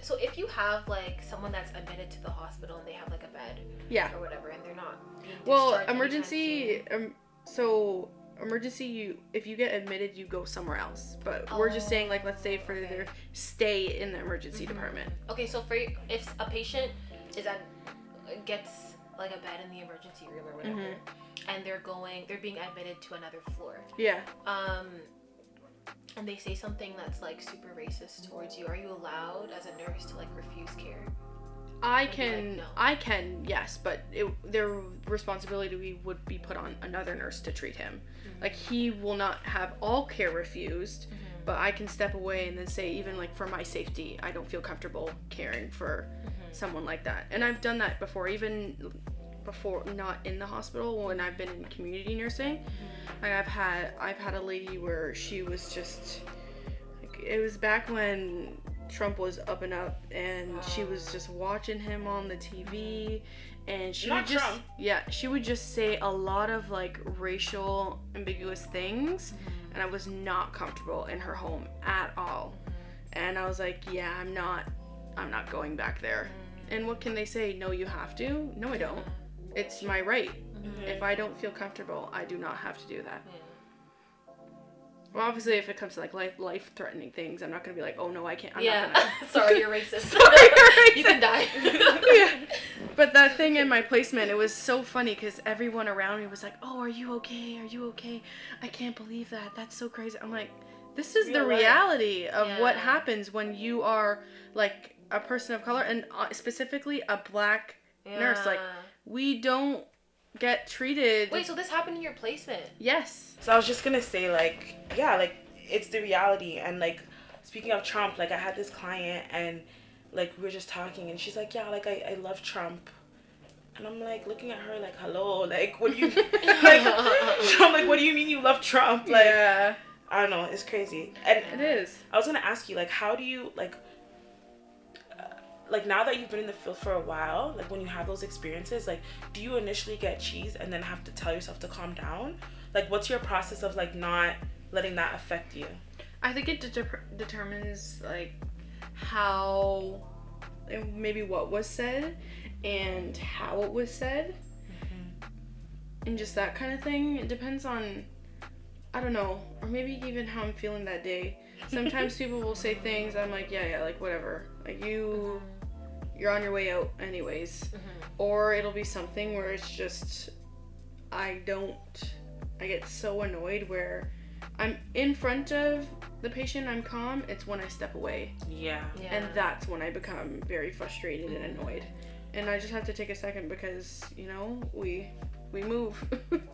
So if you have like someone that's admitted to the hospital and they have like a bed Yeah. or whatever and they're not being Well, emergency. Um, so emergency, you if you get admitted, you go somewhere else. But we're just saying, like, let's say for okay. their stay in the emergency Mhm. department. Okay, so for if a patient is at gets like a bed in the emergency room or whatever, Mhm. and they're going, they're being admitted to another floor. Yeah. Um, and they say something that's like super racist towards you. Are you allowed as a nurse to like refuse care? I can, like, no. I can, yes, but it, their responsibility would be put on another nurse to treat him. Mm-hmm. Like he will not have all care refused, mm-hmm. but I can step away and then say, even like for my safety, I don't feel comfortable caring for mm-hmm. someone like that. And I've done that before, even before not in the hospital when I've been in community nursing. Mm-hmm. Like I've had, I've had a lady where she was just, like, it was back when Trump was up and up, and she was just watching him on the TV, and she would just Trump. yeah she would just say a lot of like racial ambiguous things Mm-hmm. and i was not comfortable in her home at all. And i was like yeah i'm not i'm not going back there. Mm-hmm. and what can they say? No you have to. No i don't. It's my right. Mm-hmm. if i don't feel comfortable i do not have to do that well obviously if it comes to like life life threatening things i'm not gonna be like oh no i can't i'm yeah. not gonna Sorry, you're racist. Sorry, you're you can die. yeah. But that thing in my placement, it was so funny because everyone around me was like, "Oh, are you okay? Are you okay? I can't believe that. That's so crazy." I'm like, "This is the Real life. reality of what happens when you are like a person of color and uh, specifically a black nurse. Like, we don't get treated." Wait, so this happened in your placement? yes. So I was just gonna say, like, yeah, like it's the reality. And like, speaking of Trump, like I had this client and like we were just talking, and she's like, yeah, like I, I love Trump. And I'm like looking at her like, hello, like what do you like? I'm like, what do you mean you love Trump? Like yeah, I don't know, it's crazy. And it is. I was gonna ask you, like, how do you like, like now that you've been in the field for a while, like when you have those experiences, like, do you initially get cheese and then have to tell yourself to calm down? Like, what's your process of like not letting that affect you? I think it de- determines like how maybe what was said and how it was said mm-hmm. and just that kind of thing. It depends on I don't know, or maybe even how I'm feeling that day. Sometimes people will say things I'm like, yeah, yeah, like whatever. Like you mm-hmm. You're on your way out anyways. Mm-hmm. Or it'll be something where it's just I don't I get so annoyed where I'm in front of the patient, I'm calm, it's when I step away. Yeah. Yeah. And that's when I become very frustrated and mm-hmm. annoyed. And I just have to take a second because, you know, we we move.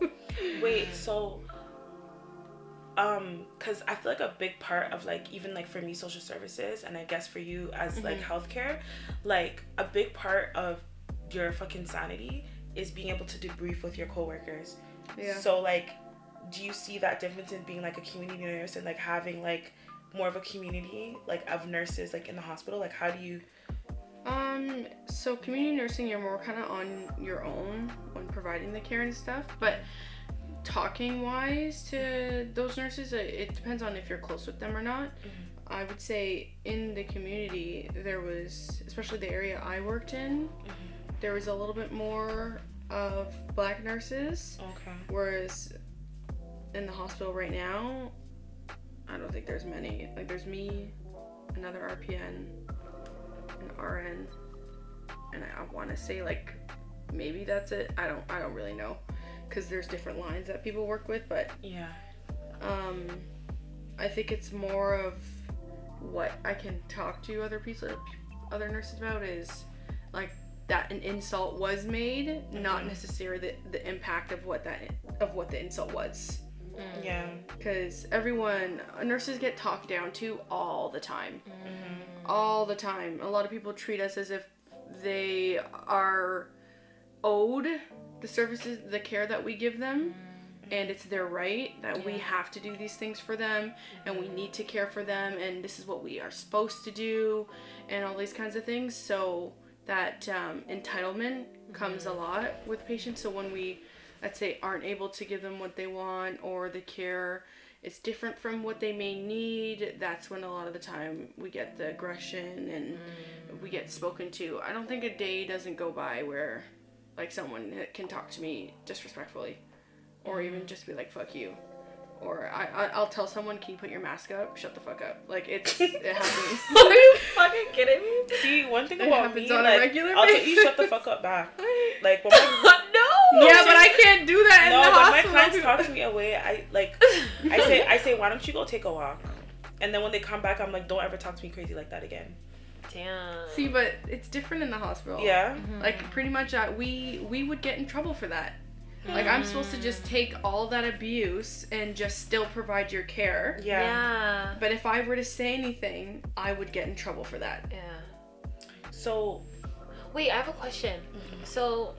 Wait, so um cuz I feel like a big part of like even like for me social services and I guess for you as like healthcare, like a big part of your fucking sanity is being able to debrief with your coworkers. yeah. So like do you see that difference in being like a community nurse and like having like more of a community like of nurses like in the hospital? Like how do you Um, so community nursing, you're more kind of on your own when providing the care and stuff. But talking wise to mm-hmm. those nurses, it, depends on if you're close with them or not. Mm-hmm. I would say in the community, there was, especially the area I worked in, mm-hmm. there was a little bit more of black nurses, Okay. whereas in the hospital right now, I don't think there's many. Like there's me, another RPN, an RN, and I, I want to say like maybe that's it. I don't I don't really know because there's different lines that people work with, but Yeah. um, I think it's more of what I can talk to other people, other nurses about is like that an insult was made, not necessarily the, the impact of what that of what the insult was. Yeah. Because everyone, nurses get talked down to all the time. Mm-hmm. All the time. A lot of people treat us as if they are owed the services, the care that we give them. Mm-hmm. And it's their right that we have to do these things for them and we need to care for them and this is what we are supposed to do and all these kinds of things. So that um, entitlement comes a mm-hmm. lot with patients. So when we, let's say, aren't able to give them what they want or the care is different from what they may need, that's when a lot of the time we get the aggression and mm. we get spoken to. I don't think a day doesn't go by where like someone can talk to me disrespectfully or mm-hmm. even just be like fuck you or I, I I'll tell someone can you put your mask up shut the fuck up like it's it happens Are you fucking kidding me? See, one thing It about happens me, on a like, regular I'll tell you shut the fuck up back. Like, when my, no. yeah but I can't do that in no, the when my clients talk to me away, I like, I say, I say, why don't you go take a walk? And then when they come back, I'm like, don't ever talk to me crazy like that again. Damn. see but it's different in the hospital Yeah. like pretty much uh, we we would get in trouble for that like i'm supposed to just take all that abuse and just still provide your care Yeah. Yeah. but if i were to say anything i would get in trouble for that Yeah. So, Wait, I have a question. So,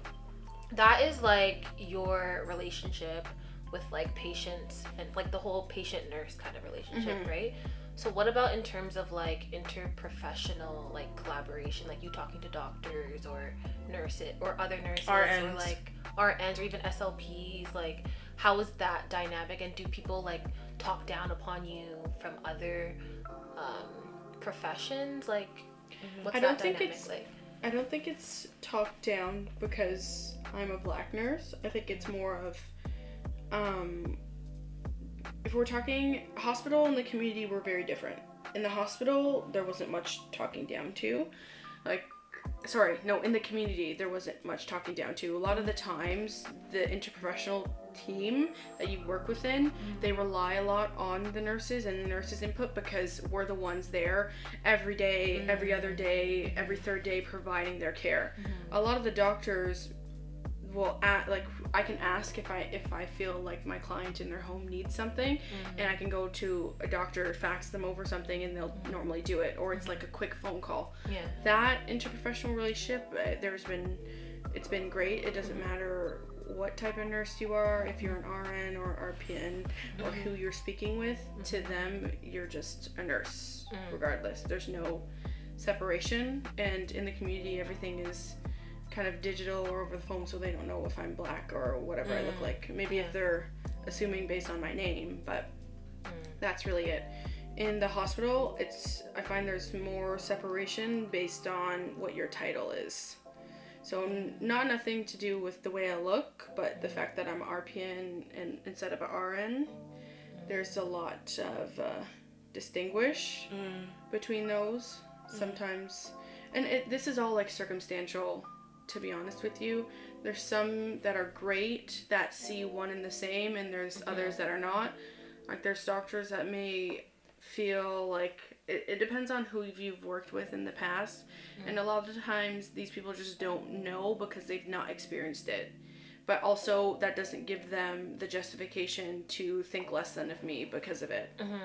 that is like your relationship with like patients and like the whole patient nurse kind of relationship, Mhm. right? So what about in terms of like interprofessional like collaboration, like you talking to doctors or nurses or other nurses or RNs. like RNs or even SLPs? Like how is that dynamic, and do people like talk down upon you from other um, professions? Like what's I don't that think dynamic it's- like? I don't think it's talked down because I'm a black nurse. I think it's more of, um, if we're talking hospital and the community, we're very different. In the hospital, there wasn't much talking down to. Like, sorry, no, in the community, there wasn't much talking down to. A lot of the times, the interprofessional team that you work within, mm-hmm. they rely a lot on the nurses and the nurses' input because we're the ones there every day, every other mm. day, every third day providing their care. Mm-hmm. A lot of the doctors will act like I can ask if I if I feel like my client in their home needs something mm-hmm. and I can go to a doctor, fax them over something and they'll normally do it or it's like a quick phone call. Yeah. That interprofessional relationship uh, there's been it's been great. It doesn't mm-hmm. matter what type of nurse you are, if you're an RN or RPN or mm-hmm. who you're speaking with, to them you're just a nurse mm. regardless. There's no separation and in the community everything is kind of digital or over the phone so they don't know if I'm black or whatever I look like. Maybe Yeah. if they're assuming based on my name, but that's really it. In the hospital, it's I find there's more separation based on what your title is. So n- not nothing to do with the way I look, but the fact that I'm RPN and instead of a RN, there's a lot of uh, distinguish Mm. between those sometimes and it, this is all like circumstantial to be honest with you there's some that are great that see one and the same and there's others that are not. Like there's doctors that may feel like it, it depends on who you've worked with in the past. And a mm. lot of the times these people just don't know because they've not experienced it. But also that doesn't give them the justification to think less than of me because of it. Mm-hmm.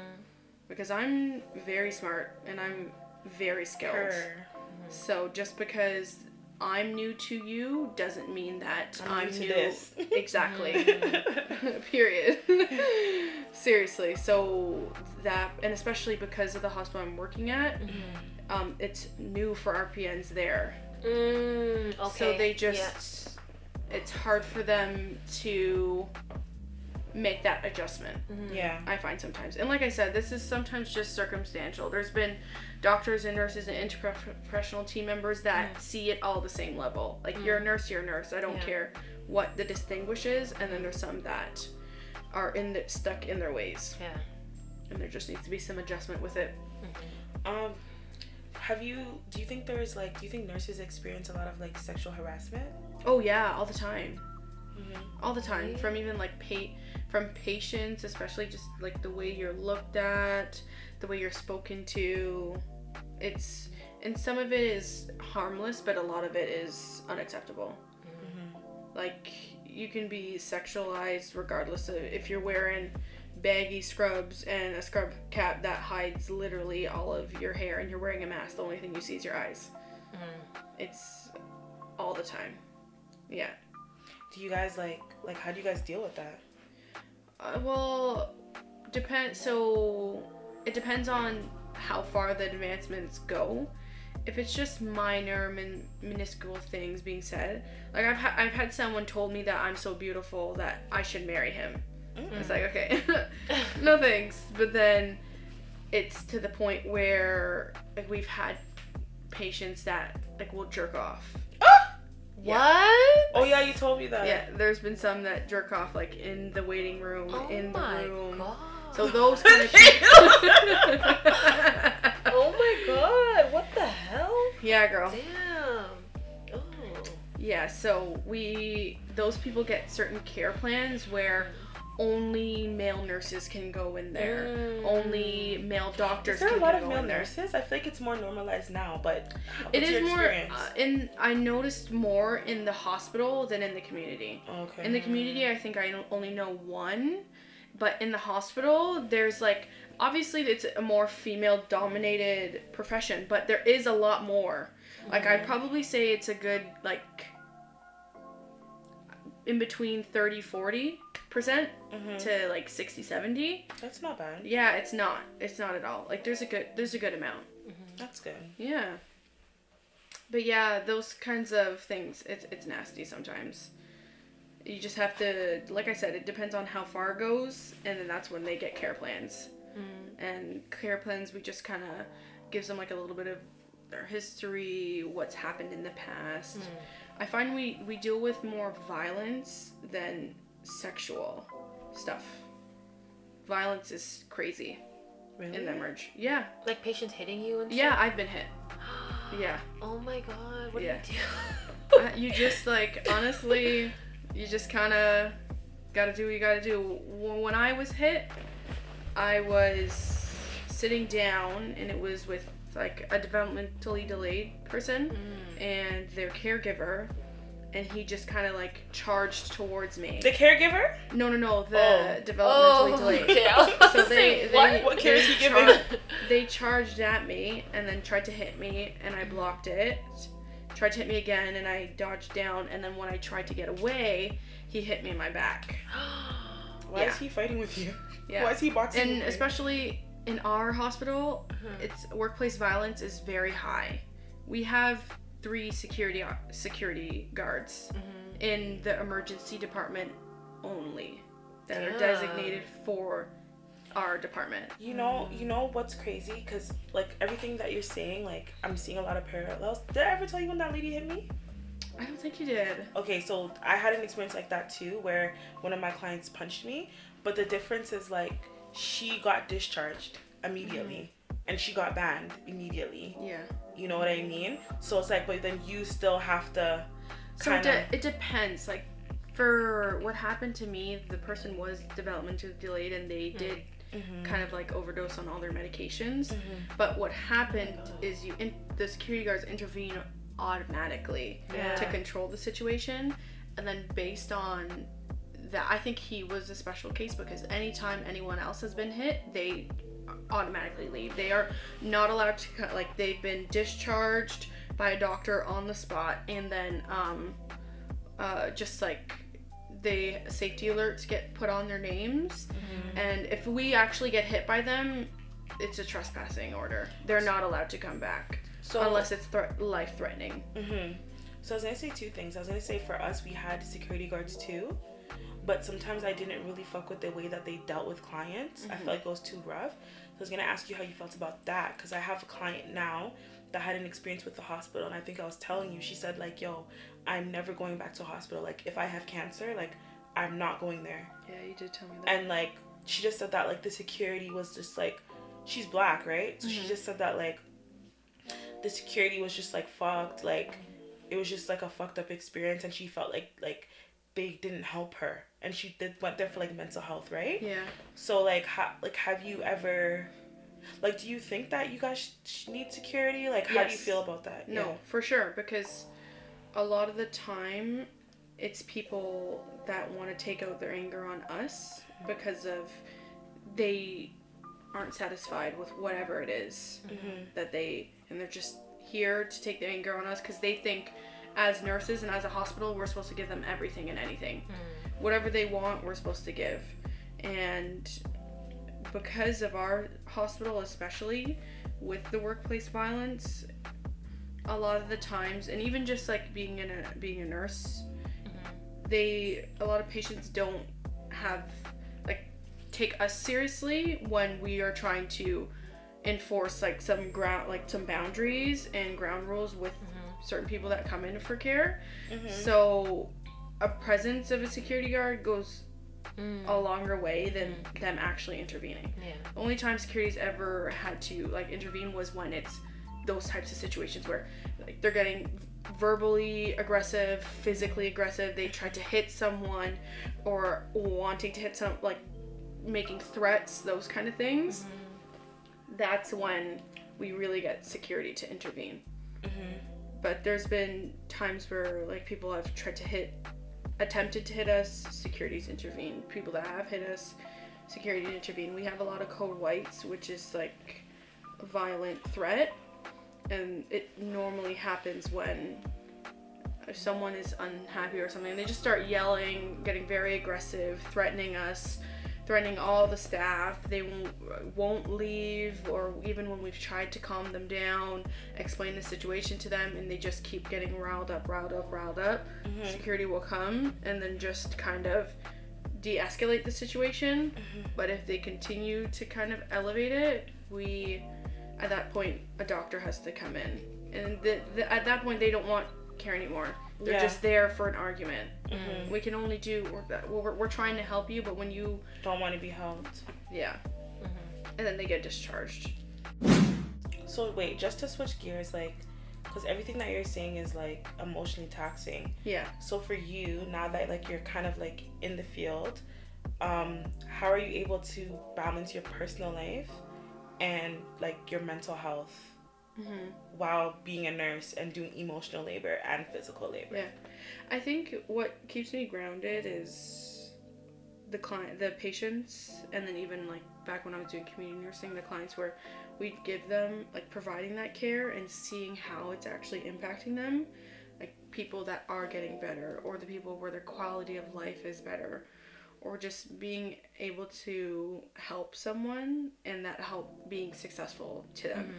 Because i'm very smart and i'm very skilled. Her. so just because I'm new to you doesn't mean that I'm I'm, new to new. this. exactly. Period. Seriously. So that, and especially because of the hospital I'm working at, um, it's new for RPNs there. Mm, okay. So they Yeah. just, it's hard for them to make that adjustment. Mm-hmm. yeah. I find sometimes. And like I said, this is sometimes just circumstantial. There's been doctors and nurses and interprofessional team members that mm. see it all the same level. Like mm. you're a nurse, you're a nurse. I don't Yeah. care what the distinguish is. And then there's some that are in the, stuck in their ways, Yeah. and there just needs to be some adjustment with it. Mm-hmm. Um, have you? Do you think there's like? Do you think nurses experience a lot of like sexual harassment? Oh yeah, all the time. Mhm. all the time from even like pa- from patients especially just like the way you're looked at the way you're spoken to. It's and some of it is harmless but a lot of it is unacceptable. Like you can be sexualized regardless of if you're wearing baggy scrubs and a scrub cap that hides literally all of your hair and you're wearing a mask the only thing you see is your eyes. It's all the time. Yeah Do you guys like like? How do you guys deal with that? Uh, well, depend. So it depends on how far the advancements go. If it's just minor, min- minuscule things being said, like I've ha- I've had someone told me that I'm so beautiful that I should marry him. It's like okay, no thanks. But then it's to the point where like we've had patients that like will jerk off. What? Oh yeah, you told me that. Yeah, there's been some that jerk off like in the waiting room, Oh in the my room. god. So those kind of Oh my god. What the hell? Yeah, girl. Damn. Oh. Yeah, so we those people get certain care plans where only male nurses can go in there. Mm. Only male doctors Is there a lot of male nurses? I feel like it's more normalized now, but It is more uh, in I noticed more in the hospital than in the community. okay. In the community, I think I only know one, but in the hospital, there's like obviously it's a more female dominated profession, but there is a lot more. Like I'd probably say it's a good like in between 30 40 percent Mhm. to like 60 70 That's not bad. yeah it's not. It's not at all. Like there's a good there's a good amount. Mm-hmm. Mm-hmm. That's good. yeah. But yeah those kinds of things it's, it's nasty sometimes. You just have to like i said it depends on how far it goes and then that's when they get care plans. Mm-hmm. And care plans we just kind of gives them like a little bit of their history what's happened in the past i find we we deal with more violence than sexual stuff. Violence is crazy Really? in the merge. Yeah. Like patients hitting you and yeah i've been hit. Yeah. Oh my god, what Yeah. do you do? Uh, you just like honestly you just kind of gotta do what you gotta do. When i was hit i was sitting down and it was with like a developmentally delayed person mm. and their caregiver and he just kind of like charged towards me The caregiver? no no no the Oh. developmentally oh, delayed. I was about So they- they- what? What care is he they giving? char- they charged at me and then tried to hit me and I blocked it. Tried to hit me again and I dodged down and then when I tried to get away, he hit me in my back. Why Yeah. is he fighting with you? Yeah. Why is he boxing And especially in our hospital, uh-huh. it's workplace violence is very high. We have three security security guards mm-hmm. in the emergency department only that are designated for our department. You know, hmm. you know what's crazy? Cause like everything that you're saying, like I'm seeing a lot of parallels. Did I ever tell you when that lady hit me? I don't think you did. Okay, so I had an experience like that too, where one of my clients punched me, but the difference is like she got discharged immediately, mm-hmm. and she got banned immediately. Yeah. You know what I mean? So it's like, but then you still have to. So it, kinda- de- it depends. Like for what happened to me, the person was developmentally delayed and they mm-hmm. did Mm-hmm. kind of like overdose on all their medications. Mm-hmm. But what happened is you in- the security guards intervene automatically Yeah. to control the situation, and then based on that, I think he was a special case because anytime anyone else has been hit, they automatically leave. They are not allowed to like they've been discharged by a doctor on the spot, and then um, uh, just like the safety alerts get put on their names, and if we actually get hit by them, it's a trespassing order. They're not allowed to come back So unless it's thre- life threatening. hmm So I was gonna say two things. I was gonna say for us, we had security guards too, but sometimes I didn't really fuck with the way that they dealt with clients. I mm-hmm. felt like it was too rough. So I was gonna ask you how you felt about that because I have a client now that had an experience with the hospital, and I think I was telling you. She said like, "Yo, I'm never going back to a hospital. Like if I have cancer, like I'm not going there." Yeah, you did tell me that. And like she just said that like the security was just like she's black, right? So she mm-hmm. just said that like the security was just like fucked, like it was just like a fucked up experience and she felt like like they didn't help her and she did went there for like mental health, right? yeah. So like ha- like have you ever like do you think that you guys sh- need security? Like how do you feel about that? No, for sure, because a lot of the time it's people that want to take out their anger on us because of they aren't satisfied with whatever it is mm-hmm. that they and they're just here to take their anger on us because they think as nurses and as a hospital we're supposed to give them everything and anything mm. Whatever they want we're supposed to give. And because of our hospital especially with the workplace violence a lot of the times and even just like being in a being a nurse mm-hmm. they a lot of patients don't have like take us seriously when we are trying to enforce like some ground like some boundaries and ground rules with mm-hmm. certain people that come in for care. Mm-hmm. So a presence of a security guard goes mm. a longer way than mm. them actually intervening Yeah. the only time security's ever had to like intervene was when it's those types of situations where like they're getting verbally aggressive, physically aggressive, they tried to hit someone or wanting to hit some like making threats, those kind of things. Mm-hmm. That's when we really get security to intervene. Mm-hmm. But there's been times where like people have tried to hit attempted to hit us, security's intervened. People that have hit us, security intervene. We have a lot of code whites, which is like a violent threat, and it normally happens when someone is unhappy or something, they just start yelling, getting very aggressive, threatening us, threatening all the staff. They won't, won't leave, or even when we've tried to calm them down, explain the situation to them, and they just keep getting riled up, riled up, riled up. Mm-hmm. Security will come and then just kind of de escalate the situation. Mm-hmm. But if they continue to kind of elevate it, we, at that point, a doctor has to come in. And the, the, at that point, they don't want care anymore. They're Yeah. just there for an argument. We can only do, we're, we're, we're trying to help you, but when you, Don't want to be helped. yeah. And then they get discharged. So wait, just to switch gears, like, because everything that you're saying is like emotionally taxing. Yeah. So for you, now that like you're kind of like in the field, um, how are you able to balance your personal life and like your mental health hmm while being a nurse and doing emotional labor and physical labor? Yeah. I think what keeps me grounded is the client, the patients, and then even like back when I was doing community nursing, the clients where we'd give them like providing that care and seeing how it's actually impacting them, like people that are getting better, or the people where their quality of life is better, or just being able to help someone and that help being successful to them,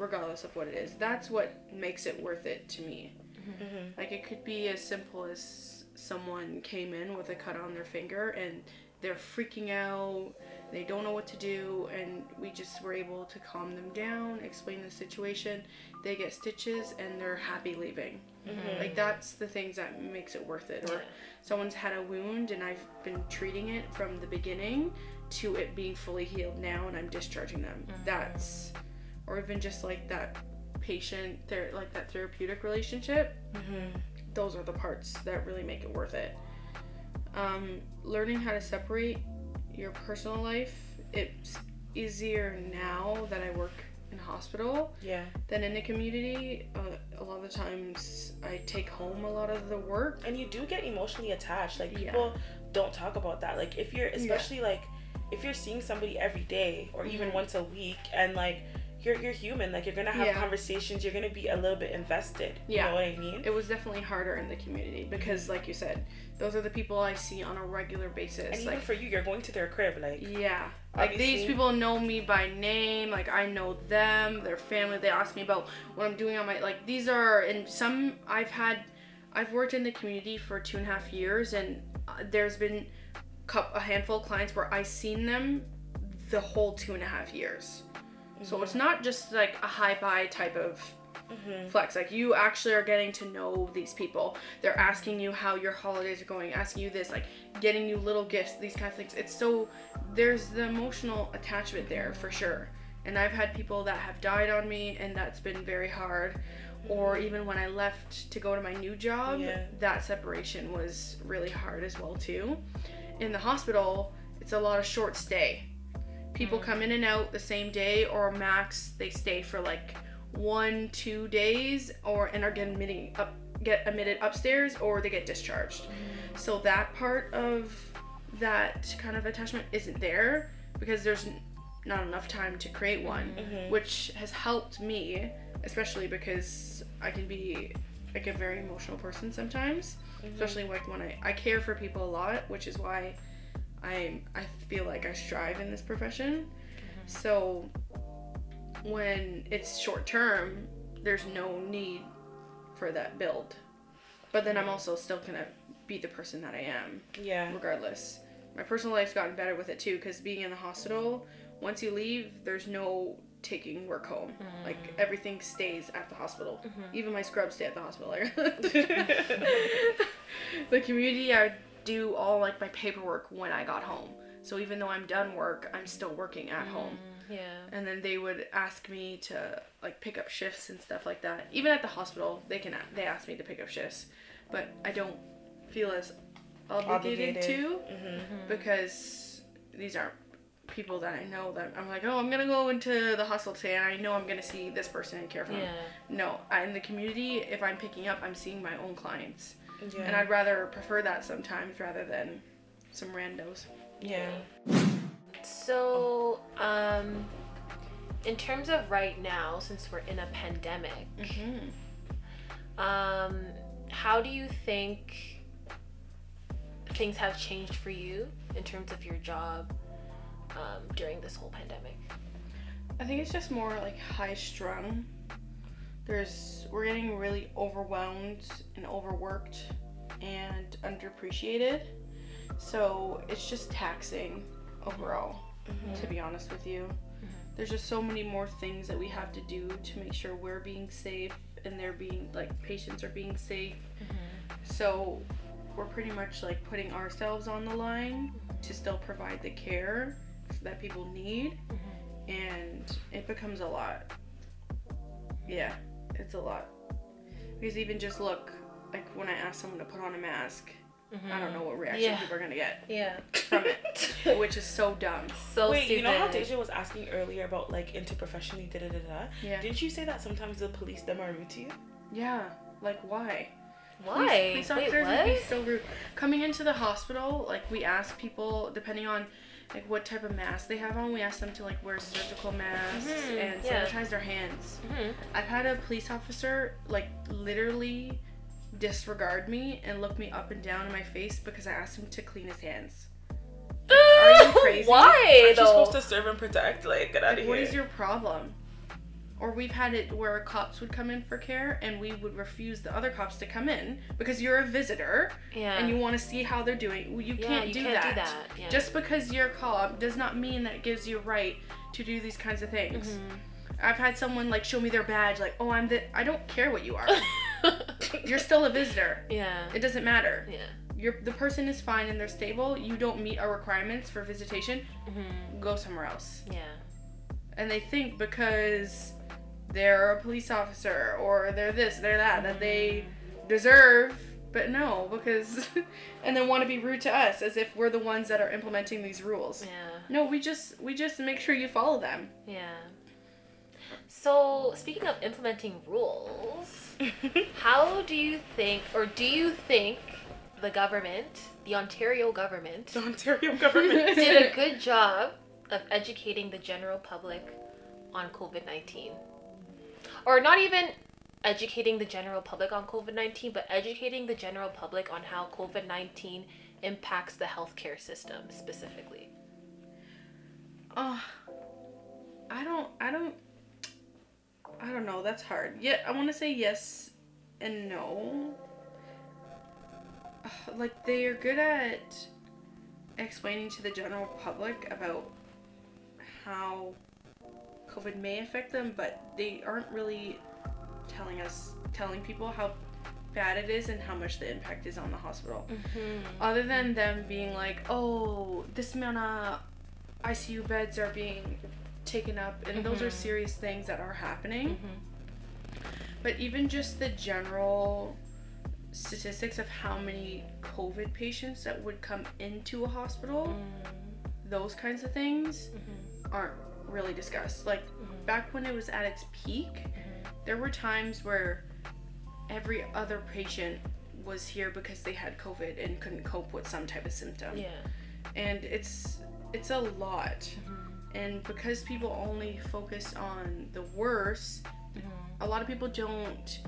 regardless of what it is. That's what makes it worth it to me. Mm-hmm. Mm-hmm. Like it could be as simple as someone came in with a cut on their finger and they're freaking out, they don't know what to do, and we just were able to calm them down, explain the situation. They get stitches and they're happy leaving. Mm-hmm. Like that's the things that makes it worth it. Or someone's had a wound and I've been treating it from the beginning to it being fully healed now and I'm discharging them. That's or even just like that patient ther- like that therapeutic relationship those are the parts that really make it worth it um, learning how to separate your personal life it's easier now that i work in a hospital Yeah. than in the community uh, a lot of the times i take home a lot of the work And you do get emotionally attached. Like Yeah. people don't talk about that. Like if you're especially like if you're seeing somebody every day or even Mhm. once a week and like you're you're human, like you're gonna have Yeah. conversations, you're gonna be a little bit invested. Yeah. You know what I mean? it was definitely harder in the community because like you said those are the people i see on a regular basis And even like for you, you're going to their crib, like Yeah. Like these people know me by name, like I know them, their family. They ask me about what I'm doing on my like these are and some I've had I've worked in the community for two and a half years and uh, there's been a handful of clients where I seen them the whole two and a half years. So it's not just like a high buy type of mm-hmm. flex. Like you actually are getting to know these people. They're asking you how your holidays are going, asking you this, like getting you little gifts, these kinds of things. It's so there's the emotional attachment there for sure. And I've had people that have died on me and that's been very hard. Or mm-hmm. even when I left to go to my new job, Yeah. that separation was really hard as well too. In the hospital, it's a lot of short stay. People mm-hmm. come in and out the same day or max they stay for like one, two days or and are getting admitting up get admitted upstairs or they get discharged. Mm-hmm. So that part of that kind of attachment isn't there because there's not enough time to create one, mm-hmm. which has helped me, especially because I can be like a very emotional person sometimes, especially like when I I care for people a lot, which is why I I feel like I strive in this profession. Mm-hmm. So when it's short term, there's no need for that build. But then I'm also still gonna be the person that I am, yeah. regardless. My personal life's gotten better with it too, because being in the hospital, once you leave, there's no taking work home. Mm-hmm. Like everything stays at the hospital. Mm-hmm. Even my scrubs stay at the hospital. the community, I do all like my paperwork when I got home. So even though I'm done work, I'm still working at mm, home Yeah. and then they would ask me to like pick up shifts and stuff like that. Even at the hospital, they can they ask me to pick up shifts, but I don't feel as obligated, Obligated. to mm-hmm. because these aren't people that I know that I'm like, oh, I'm gonna go into the hospital today and I know I'm gonna see this person and care for them. Yeah. No, I, in the community, if I'm picking up, I'm seeing my own clients, Yeah. and I'd rather prefer that sometimes rather than some randos. yeah. So, um, in terms of right now, since we're in a pandemic, Mm-hmm. um, how do you think things have changed for you in terms of your job um, during this whole pandemic? I think it's just more like high strung. There's we're getting really overwhelmed and overworked and underappreciated. So it's just taxing overall, mm-hmm. to be honest with you. Mm-hmm. There's just so many more things that we have to do to make sure we're being safe and they're being like patients are being safe. Mm-hmm. So we're pretty much like putting ourselves on the line to still provide the care that people need and it becomes a lot. Yeah, it's a lot. Because even just look, like when I ask someone to put on a mask, I don't know mm-hmm. what reaction Yeah. people are gonna get Yeah. from it, which is so dumb. So Wait, stupid. you know how Deja was asking earlier about like interprofessionally, da da da da. Yeah. Didn't you say that sometimes the police them are rude to you? Yeah, like why? Why? Police, police Wait, officers would be so rude. Coming into the hospital, like we ask people, depending on like what type of mask they have on, we ask them to like wear surgical masks Mhm, and yeah. sanitize their hands. Mhm. I've had a police officer like literally disregard me and look me up and down in my face because I asked him to clean his hands. Are you crazy? Why Aren't you supposed to serve and protect? Like, get out Like, of here. What is your problem? Or we've had it where cops would come in for care and we would refuse the other cops to come in because you're a visitor yeah. and you want to see how they're doing. Well, You yeah, can't, you do, can't that. do that. Yeah. Just because you're a cop does not mean that it gives you a right to do these kinds of things. Mm-hmm. I've had someone like show me their badge, like, oh, I'm the. I don't care what you are. you're still a visitor. yeah. It doesn't matter. Yeah. You're, the person is fine and they're stable. You don't meet our requirements for visitation. Mhm. Go somewhere else. Yeah. And they think because they're a police officer or they're this, they're that, that they deserve. But no, because and then want to be rude to us as if we're the ones that are implementing these rules. Yeah. No, we just we just make sure you follow them. Yeah. So, speaking of implementing rules, how do you think, or do you think the government, the Ontario government, The Ontario government. did a good job of educating the general public on COVID 19? Or not even educating the general public on COVID 19, but educating the general public on how COVID 19 impacts the healthcare system specifically. Oh, I don't, I don't, I don't know. That's hard. Yeah, I want to say yes and no. Like they are good at explaining to the general public about how COVID may affect them, but they aren't really telling us, telling people how bad it is and how much the impact is on the hospital other than them being like, oh, this amount of ICU beds are being taken up, and those are Mhm. serious things that are happening. Mm-hmm. But even just the general statistics of how many COVID patients that would come into a hospital, Mm-hmm. those kinds of things aren't really discussed. Like mm-hmm. back when it was at its peak, mm-hmm. there were times where every other patient was here because they had COVID and couldn't cope with some type of symptom. Yeah. and it's it's a lot mm-hmm. and because people only focus on the worst a lot of people don't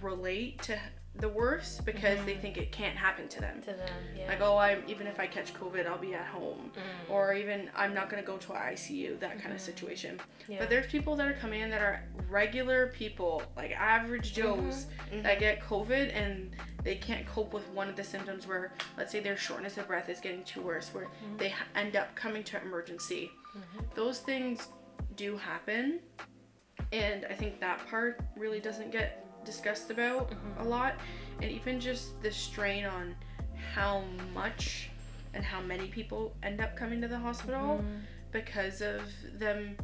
relate to the worst because they mm-hmm. think it can't happen to them. To them, yeah. like oh I'm even if i catch covid i'll be at home. Mm. or even i'm not going to go to an icu that kind of mm-hmm. situation. Yeah. but there's people that are coming in that are regular people like average mm-hmm. joes that get covid and they can't cope with one of the symptoms where let's say their shortness of breath is getting too worse where they end up coming to emergency. Those things do happen. And i think that part really doesn't get discussed about mm-hmm. a lot and even just the strain on how much and how many people end up coming to the hospital mm-hmm. because of them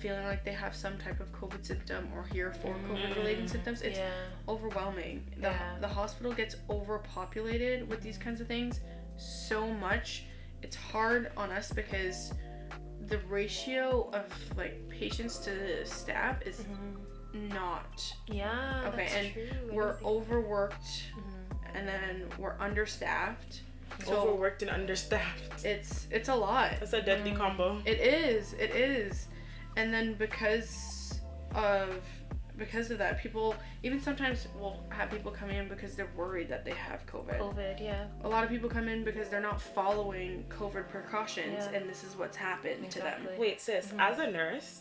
feeling like they have some type of covid symptom or here for mm-hmm. covid related symptoms it's yeah. overwhelming. The, Yeah. the hospital gets overpopulated with these kinds of things so much. It's hard on us because the ratio of like patients to staff is not Yeah. okay, that's and true. We're didn't think- overworked mm-hmm. and then we're understaffed. So Overworked and understaffed. it's it's a lot. That's a deadly mm-hmm. combo. It is. It is. And then because of because of that, people even sometimes will have people come in because they're worried that they have COVID. COVID, yeah. A lot of people come in because they're not following COVID precautions, Yeah. and this is what's happened to them. Wait, sis, mm-hmm. as a nurse,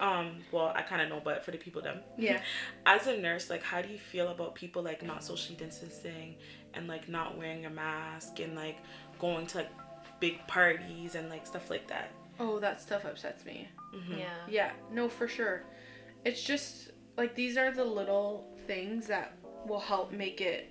um, well, I kind of know, but for the people them, Yeah. as a nurse, like, how do you feel about people like not socially distancing and like not wearing a mask and like going to like big parties and like stuff like that? Oh, that stuff upsets me. Mhm. Yeah. Yeah, no, for sure. It's just like these are the little things that will help make it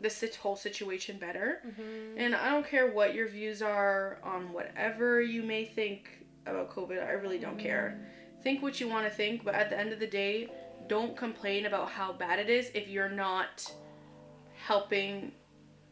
this whole situation better. Mm-hmm. And I don't care what your views are on whatever you may think about COVID. I really don't care. Think what you want to think, but at the end of the day, don't complain about how bad it is if you're not helping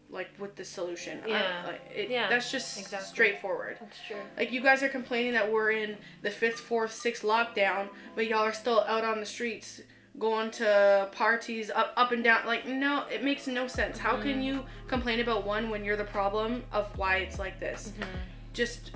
like with the solution. I- Yeah. like, it, Yeah, That's just exactly. straightforward. That's true. Like you guys are complaining that we're in the fifth, fourth, sixth lockdown, but y'all are still out on the streets going to parties up up and down. Like no, it makes no sense. How can mm-hmm. you complain about one when you're the problem of why it's like this? Mm-hmm. Just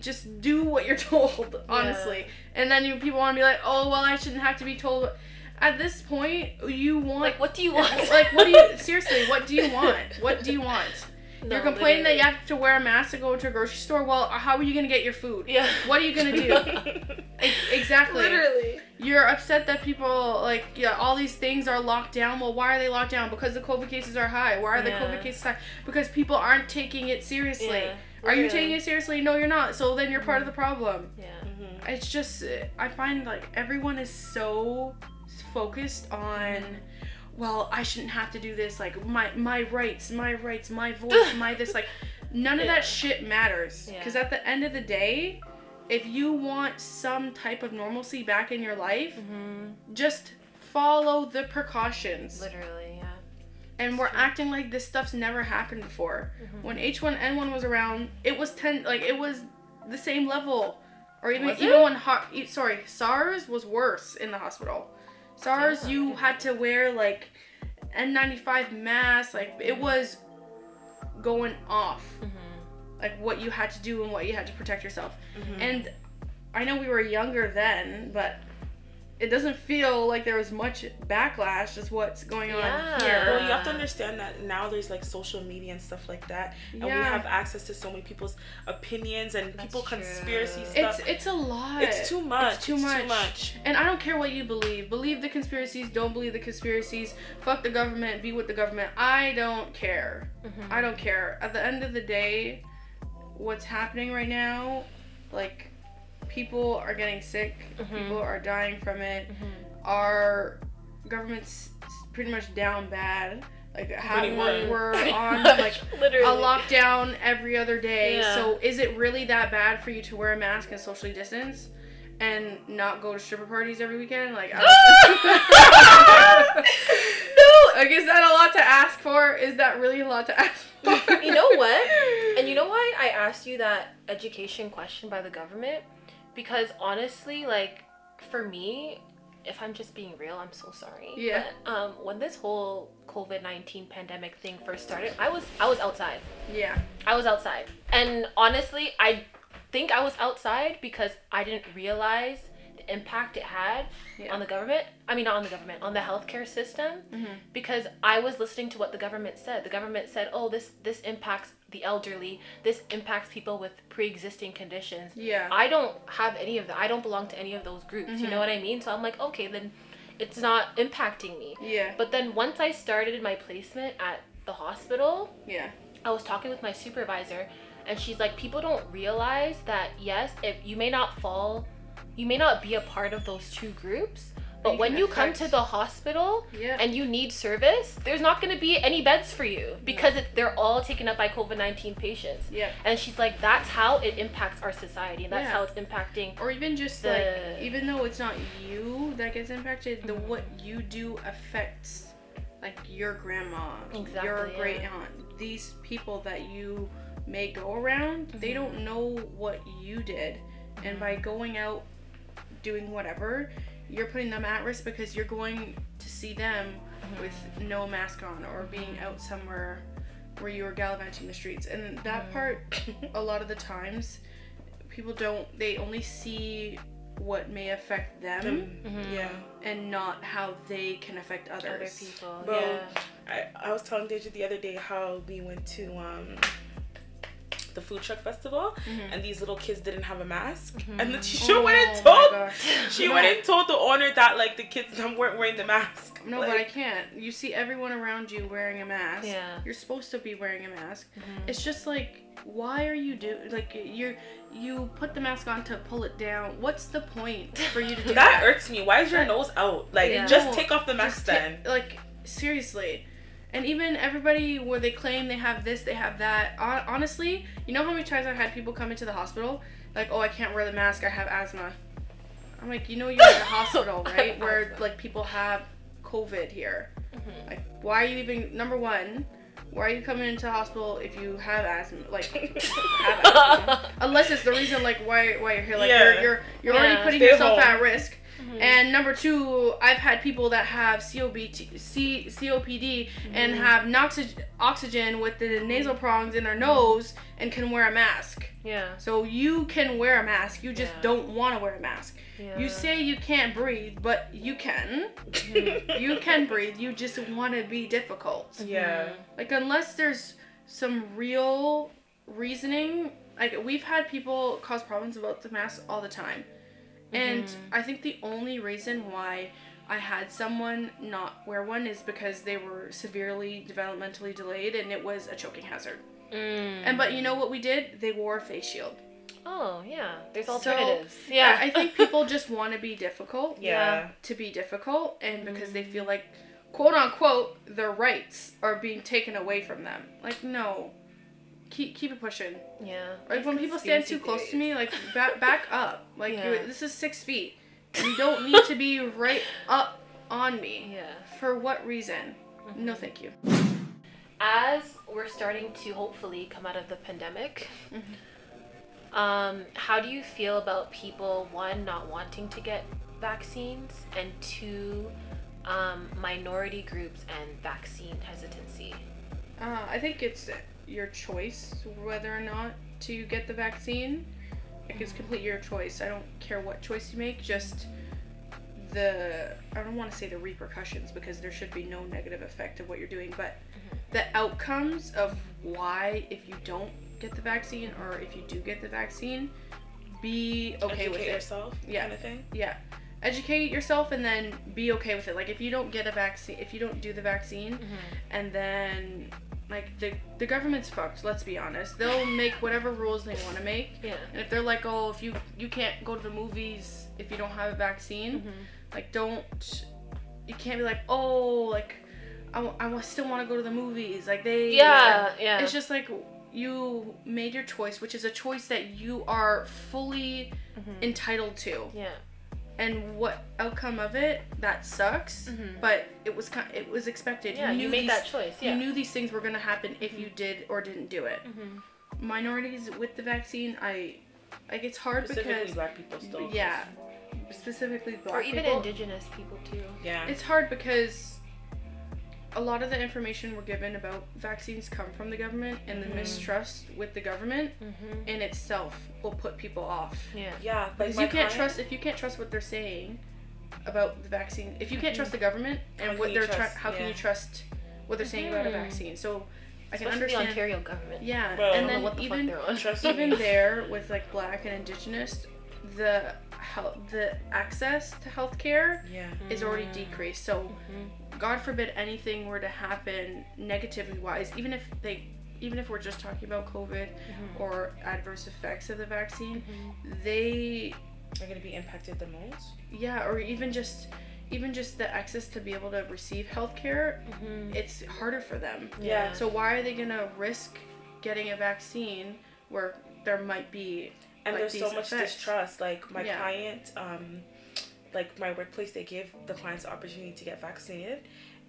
just do what you're told, honestly. And then you people want to be like, "Oh, well, I shouldn't have to be told." At this point, you want Like, what do you want? like what do you seriously, what do you want? What do you want? No, You're complaining that you have to wear a mask to go to a grocery store. Well, uh, how are you gonna get your food? Yeah. What are you gonna do? Exactly. Literally. You're upset that people like yeah, all these things are locked down. Well, why are they locked down? Because the COVID cases are high. Why are the COVID cases high? Because people aren't taking it seriously. Yeah, Are you taking it seriously? No, you're not. So then you're part of the problem. Yeah. Mhm. It's just I find like everyone is so focused on well, I shouldn't have to do this like my my rights, my rights, my voice, my this like none of Yeah. that shit matters Yeah. cuz at the end of the day, if you want some type of normalcy back in your life, Mm-hmm. just follow the precautions. Literally, yeah. And we're acting like this stuff's never happened before. Mm-hmm. When H1N1 was around, it was 10 like it was the same level or even Was even it? when ho- sorry, SARS was worse in the hospital. SARS you had to wear like N95 masks, like it was going off. Mm-hmm. Like what you had to do and what you had to protect yourself. Mhm. And I know we were younger then, but it doesn't feel like there was much backlash as what's going on Yeah. here. Well, you have to understand that now there's like social media and stuff like that, and we have access to so many people's opinions and That's people true. conspiracy It's stuff. it's a lot. It's too much. It's too It's much. too much. And I don't care what you believe. Believe the conspiracies, don't believe the conspiracies. Fuck the government, be with the government. I don't care. Mm-hmm. I don't care. At the end of the day, what's happening right now, like people are getting sick, Mhm. people are dying from it. Mm-hmm. Our government's pretty much down bad. Like how we're, we're on like literally. a lockdown every other day. Yeah. So is it really that bad for you to wear a mask and socially distance and not go to stripper parties every weekend? Like, I no. like is that a lot to ask for? Is that really a lot to ask for? You know what? And you know why I asked you that education question by the government? Because honestly, like for me, if I'm just being real, I'm so sorry. Yeah. But, um, when this whole COVID nineteen pandemic thing first started, I was I was outside. yeah. I was outside. And honestly, I think I was outside because I didn't realize the impact it had Yeah. on the government. I mean, not on the government, on the healthcare system. Mhm. Because I was listening to what the government said. The government said, "Oh, this this impacts the elderly. This impacts people with pre-existing conditions." Yeah. I don't have any of that. I don't belong to any of those groups. You Mhm. know what I mean? So I'm like, okay, then it's not impacting me. yeah. But then once I started my placement at the hospital, Yeah. I was talking with my supervisor, and she's like, people don't realize that yes, if you may not fall, you may not be a part of those two groups, but when you come to the hospital Yeah. and you need service, there's not going to be any beds for you because it, they're all taken up by COVID 19 patients. yeah. And she's like, that's how it impacts our society, and that's Yeah. how it's impacting. Or even just The- like even though it's not you that gets impacted, the Mhm. what you do affects like your grandma, your Exactly, great yeah. aunt. These people that you may go around, they Mhm. don't know what you did. And by Mm-hmm. going out doing whatever, you're putting them at risk because you're going to see them with Mm-hmm. no mask on or being out somewhere where you are gallivanting the streets. And that Mhm. part a lot of the times people don't they only see what may affect them Them- Yeah. and not how they can affect Other others. people. Bro, Yeah. I, I was telling Deja the other day how we went to um the food truck festival and these little kids didn't have a mask and the teacher went and Mm-hmm. Oh my told she No. went and told the owner that like the kids weren't wearing the mask. No, like, but I can't. You see everyone around you wearing a mask. Yeah. You're supposed to be wearing a mask. It's just like, why are you do like you're you put the mask on to pull it down? What's the point for you to do that that? irks me. Why is your That- nose out? Like Yeah. just take off the mask ta- then. like seriously. And even everybody where they claim they have this, they have that. Honestly, you know how many times I've had people come into the hospital like, "Oh, I can't wear the mask. I have asthma." I'm like, "You know you're in a hospital, right? Where asthma. like people have COVID here. Mhm. Like, why are you even number one? Why are you coming into hospital if you have asthma? Like, have asthma. Unless it's the reason like why why you're here. Like Yeah. you're you're you're already putting Stay yourself home. at risk. Mm-hmm. And number two, I've had people that have COBT, C, COPD and mm-hmm. have noxy- oxygen with the nasal prongs in their nose and can wear a mask. Yeah. So you can wear a mask, you just Yeah. don't want to wear a mask. Yeah. You say you can't breathe, but you can. Mm-hmm. you can breathe, you just want to be difficult. yeah. Like unless there's some real reasoning, like we've had people cause problems about the mask all the time. And I think the only reason why I had someone not wear one is because they were severely developmentally delayed and it was a choking hazard. Mm. And but you know what we did? They wore a face shield. Oh yeah. There's So, alternatives. yeah. I, I think people just want to be difficult. Yeah. To be difficult and because they feel like quote unquote their rights are being taken away from them. Like no. Keep keep it pushing. Yeah. Like when people stand too conspiracy close to me, like back back up. Like Yeah. you're, this is six feet. You don't need to be right up on me. Yeah. For what reason? No, thank you. As we're starting to hopefully come out of the pandemic, um, how do you feel about people one not wanting to get vaccines and two um, minority groups and vaccine hesitancy? Uh, I think it's your choice whether or not to get the vaccine. Like it's mm-hmm. completely your choice. I don't care what choice you make. Just the I don't want to say the repercussions because there should be no negative effect of what you're doing, but mm-hmm. the outcomes of why if you don't get the vaccine or if you do get the vaccine, be okay Educate with it. yourself. Yeah. Kind of thing. Yeah. Educate yourself and then be okay with it. Like if you don't get a vaccine, if you don't do the vaccine, mm-hmm. and then like the the government's fucked. Let's be honest. They'll make whatever rules they want to make. Yeah. And if they're like, oh, if you you can't go to the movies if you don't have a vaccine, mm-hmm. like don't you can't be like, oh, like I, w- I still want to go to the movies. Like they Yeah, yeah. It's just like you made your choice, which is a choice that you are fully mm-hmm. entitled to Yeah. And what outcome of it that sucks but it was kind it was expected Yeah, you, made these, that choice. Yeah. you knew these things were going to happen if you did or didn't do it Mm-hmm. minorities with the vaccine i like it's hard Specifically because black people still. yeah specifically black or even people indigenous people too. Yeah. it's hard because a lot of the information we're given about vaccines come from the government and the mistrust with the government Mm-hmm. in itself will put people off Yeah. yeah. Like Because you can't client- trust if you can't trust what they're saying about the vaccine. If you can't trust the government and what they're trying, trust- how can you trust what they're saying about a Mhm. vaccine? So I can Especially the understand. Ontario government. Yeah, Bro. And then what the even fuck they're on. Even there with like black and indigenous, the health, the access to healthcare Yeah. is already decreased. So Mhm. God forbid anything were to happen negatively wise, even if they even if we're just talking about COVID or adverse effects of the vaccine, they Are gonna be impacted the most. yeah or even just even just the access to be able to receive healthcare Mhm. it's harder for them Yeah. so why are they gonna risk getting a vaccine where there might be and like, there's so much effects. distrust like my Yeah. client um like my workplace they give the clients the opportunity to get vaccinated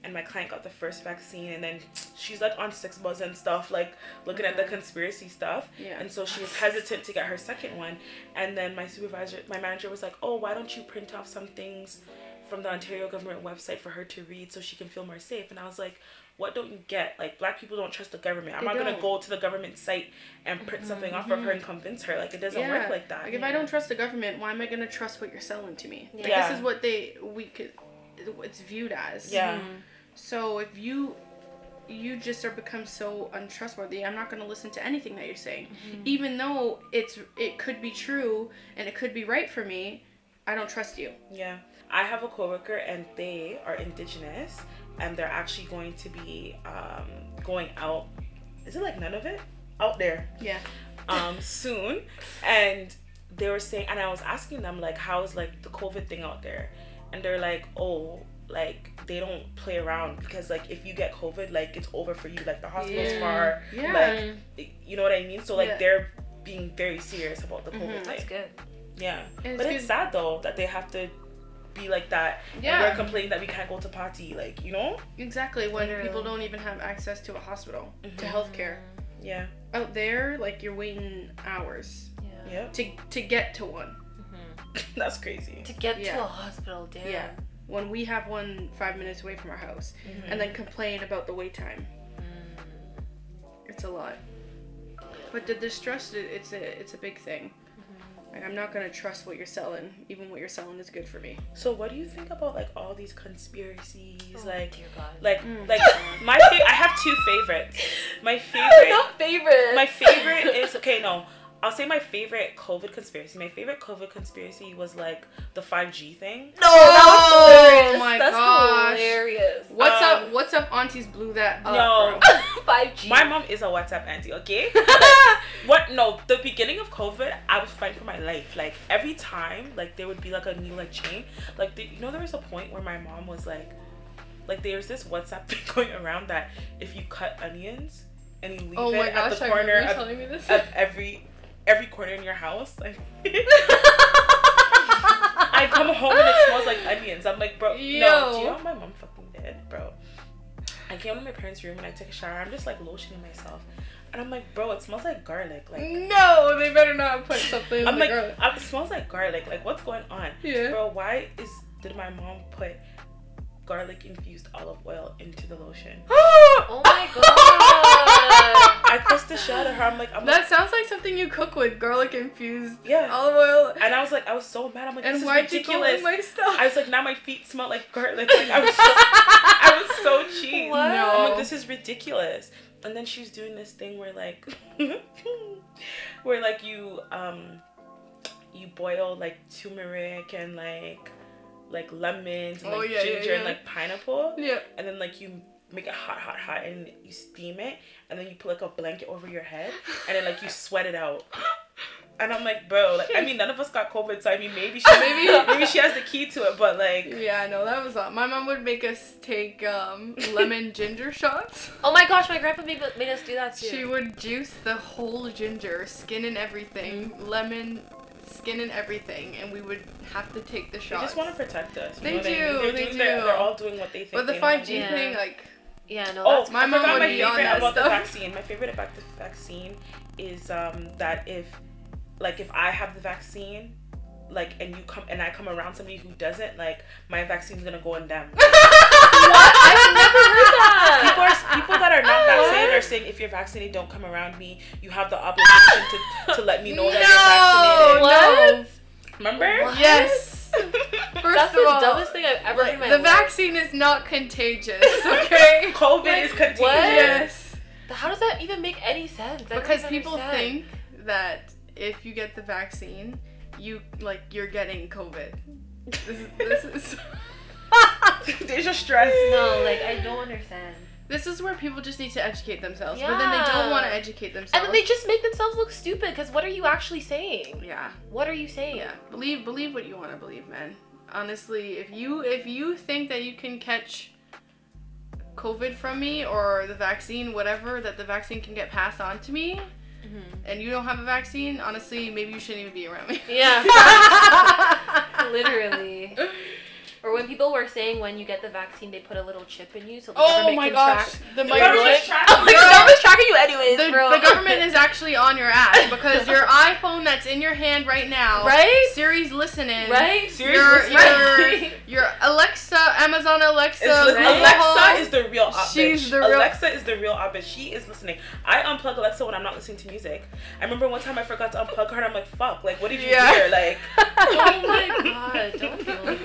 and my client got the first vaccine and then she's like on six buzz and stuff like looking at the conspiracy stuff Yeah. and so she was hesitant to get her second one and then my supervisor my manager was like oh why don't you print off some things from the ontario government website for her to read so she can feel more safe and i was like what don't you get? Like black people don't trust the government. I'm They not gonna go to the government site and print something off of her and mm-hmm. convince her. Like it doesn't work like that. Like if I don't trust the government, why am I gonna trust what you're selling to me? Like, Yeah. This is what they we could. It's viewed as. yeah. Mm-hmm. So if you you just are become so untrustworthy, I'm not gonna listen to anything that you're saying, mm-hmm. even though it's it could be true and it could be right for me. I don't trust you. Yeah. I have a coworker and they are indigenous and they're actually going to be um, going out. Is it like none of it? Out there Yeah. um, soon. And they were saying, and I was asking them, like, how's like the COVID thing out there? And they're like, oh, like they don't play around because like if you get COVID, like it's over for you. Like the hospital's Yeah. far. Yeah. Like, you know what I mean? So like Yeah. they're being very serious about the COVID Mhm. thing. That's good. Yeah. And But it's it's sad though that they have to be like that. And Yeah. we're complaining that we can't go to party, like, you know? Exactly. When Literally. people don't even have access to a hospital, to Mhm. healthcare. Yeah. Out there, like you're waiting hours Yeah. Yep. to to get to one. Mm-hmm. That's crazy. To get Yeah. to a hospital, damn. Yeah. When we have one five minutes away from our house, mm-hmm. and then complain about the wait time. Mm. It's a lot. But the distrust, it's a it's a big thing. Mm-hmm. Like I'm not gonna trust what you're selling, even what you're selling is good for me. So what do you think about like all these conspiracies? Oh, like dear God. like Mm. like my fa- I have two favorites. My favorite Not favorite. my favorite is okay, no. I'll say my favorite COVID conspiracy. My favorite COVID conspiracy was like the 5G thing. No, that was Oh hilarious. my That's gosh. hilarious. What's Um, up? What's up? Aunties blew that up. No. 5G. My mom is a WhatsApp auntie, okay? But what no, the beginning of COVID, I was fighting for my life. Like every time, like there would be like a new like chain. Like the, you know, there was a point where my mom was like, like there's this WhatsApp thing going around that if you cut onions and you leave Oh my it gosh! at the corner remember you of, telling me this. of every every corner in your house, like I come home and it smells like onions. I'm like, bro, no. Do you Yo. know what my mom fucking did, bro? I came to my parents' room and I took a shower. I'm just like lotioning myself, and I'm like, bro, it smells like garlic. Like no, they better not put something. I'm like, garlic. uh, it smells like garlic. Like what's going on, Yeah. bro? Why is did my mom put garlic infused olive oil into the lotion? Oh my god. I pressed the shit out of her. I'm like, I'm That sounds like something you cook with garlic infused Yeah. olive oil. and I was like, I was so mad. I'm like, And this why'd is ridiculous. in my stuff? I was like, now my feet smell like garlic. Like I was, so, I was so cheesed. What? I'm like, this is ridiculous. And then she was doing this thing where like, where like you um, you boil like turmeric and like, like lemons and Oh, like yeah, yeah, ginger and yeah. like pineapple, yeah. and then like you make it hot, hot, hot, and you steam it, and then you put like a blanket over your head, and then like you sweat it out. And I'm like, bro, like I mean, none of us got COVID, so I mean, maybe she, maybe, maybe she has the key to it, but like, Yeah, no, that was lot. My mom would make us take um, lemon ginger shots. oh my gosh, my grandpa made, made us do that too. She would juice the whole ginger, skin and everything, lemon, skin and everything, and we would have to take the shots. they just want to protect us. you They know what I mean? do, They're they doing their- do. they're all doing what they think. But the five know. G Yeah. thing, like, yeah, no, Oh, that's my mom would my be on favorite that about the vaccine. My favorite about the vaccine is um that if, like, if I have the vaccine, like, and you come and I come around somebody who doesn't, like, my vaccine's gonna go on them. I've never heard that. people are people that are not vaccinated are saying if you're vaccinated, don't come around me. You have the obligation to, to let me know that you're vaccinated. What? Remember? What? yes. First That's of the all, dumbest thing I've ever heard the life. vaccine is not contagious, okay? COVID is contagious. what? yes. How does that even make any sense? I don't Because people understand. think that if you get the vaccine, you like you're getting COVID. This is this is There's your stress. No, like I don't understand. this is where people just need to educate themselves, but then they don't want to educate themselves. And then they just make themselves look stupid because what are you actually saying? yeah, What are you saying? yeah. Believe believe what you want to believe, man. Honestly, if you if you think that you can catch COVID from me or the vaccine, whatever, that the vaccine can get passed on to me, Mm-hmm. and you don't have a vaccine, honestly, maybe you shouldn't even be around me. Yeah. Literally. Or when people were saying when you get the vaccine, they put a little chip in you so the Oh government my can gosh, track. the The micro- government's tracking Oh my you. the government's tracking you anyways, the, bro. the government is actually on your ass because your iPhone that's in your hand right now. Right? Siri's listening. Right? Siri's Your, listening. your, your Alexa, Amazon Alexa, It's li- Google Alexa is the real op She's bitch. the real- Alexa is the real op. She is listening. I unplug Alexa when I'm not listening to music. I remember one time I forgot to unplug her and I'm like, fuck, like what did you Yeah. hear? Like oh my god, don't kill me.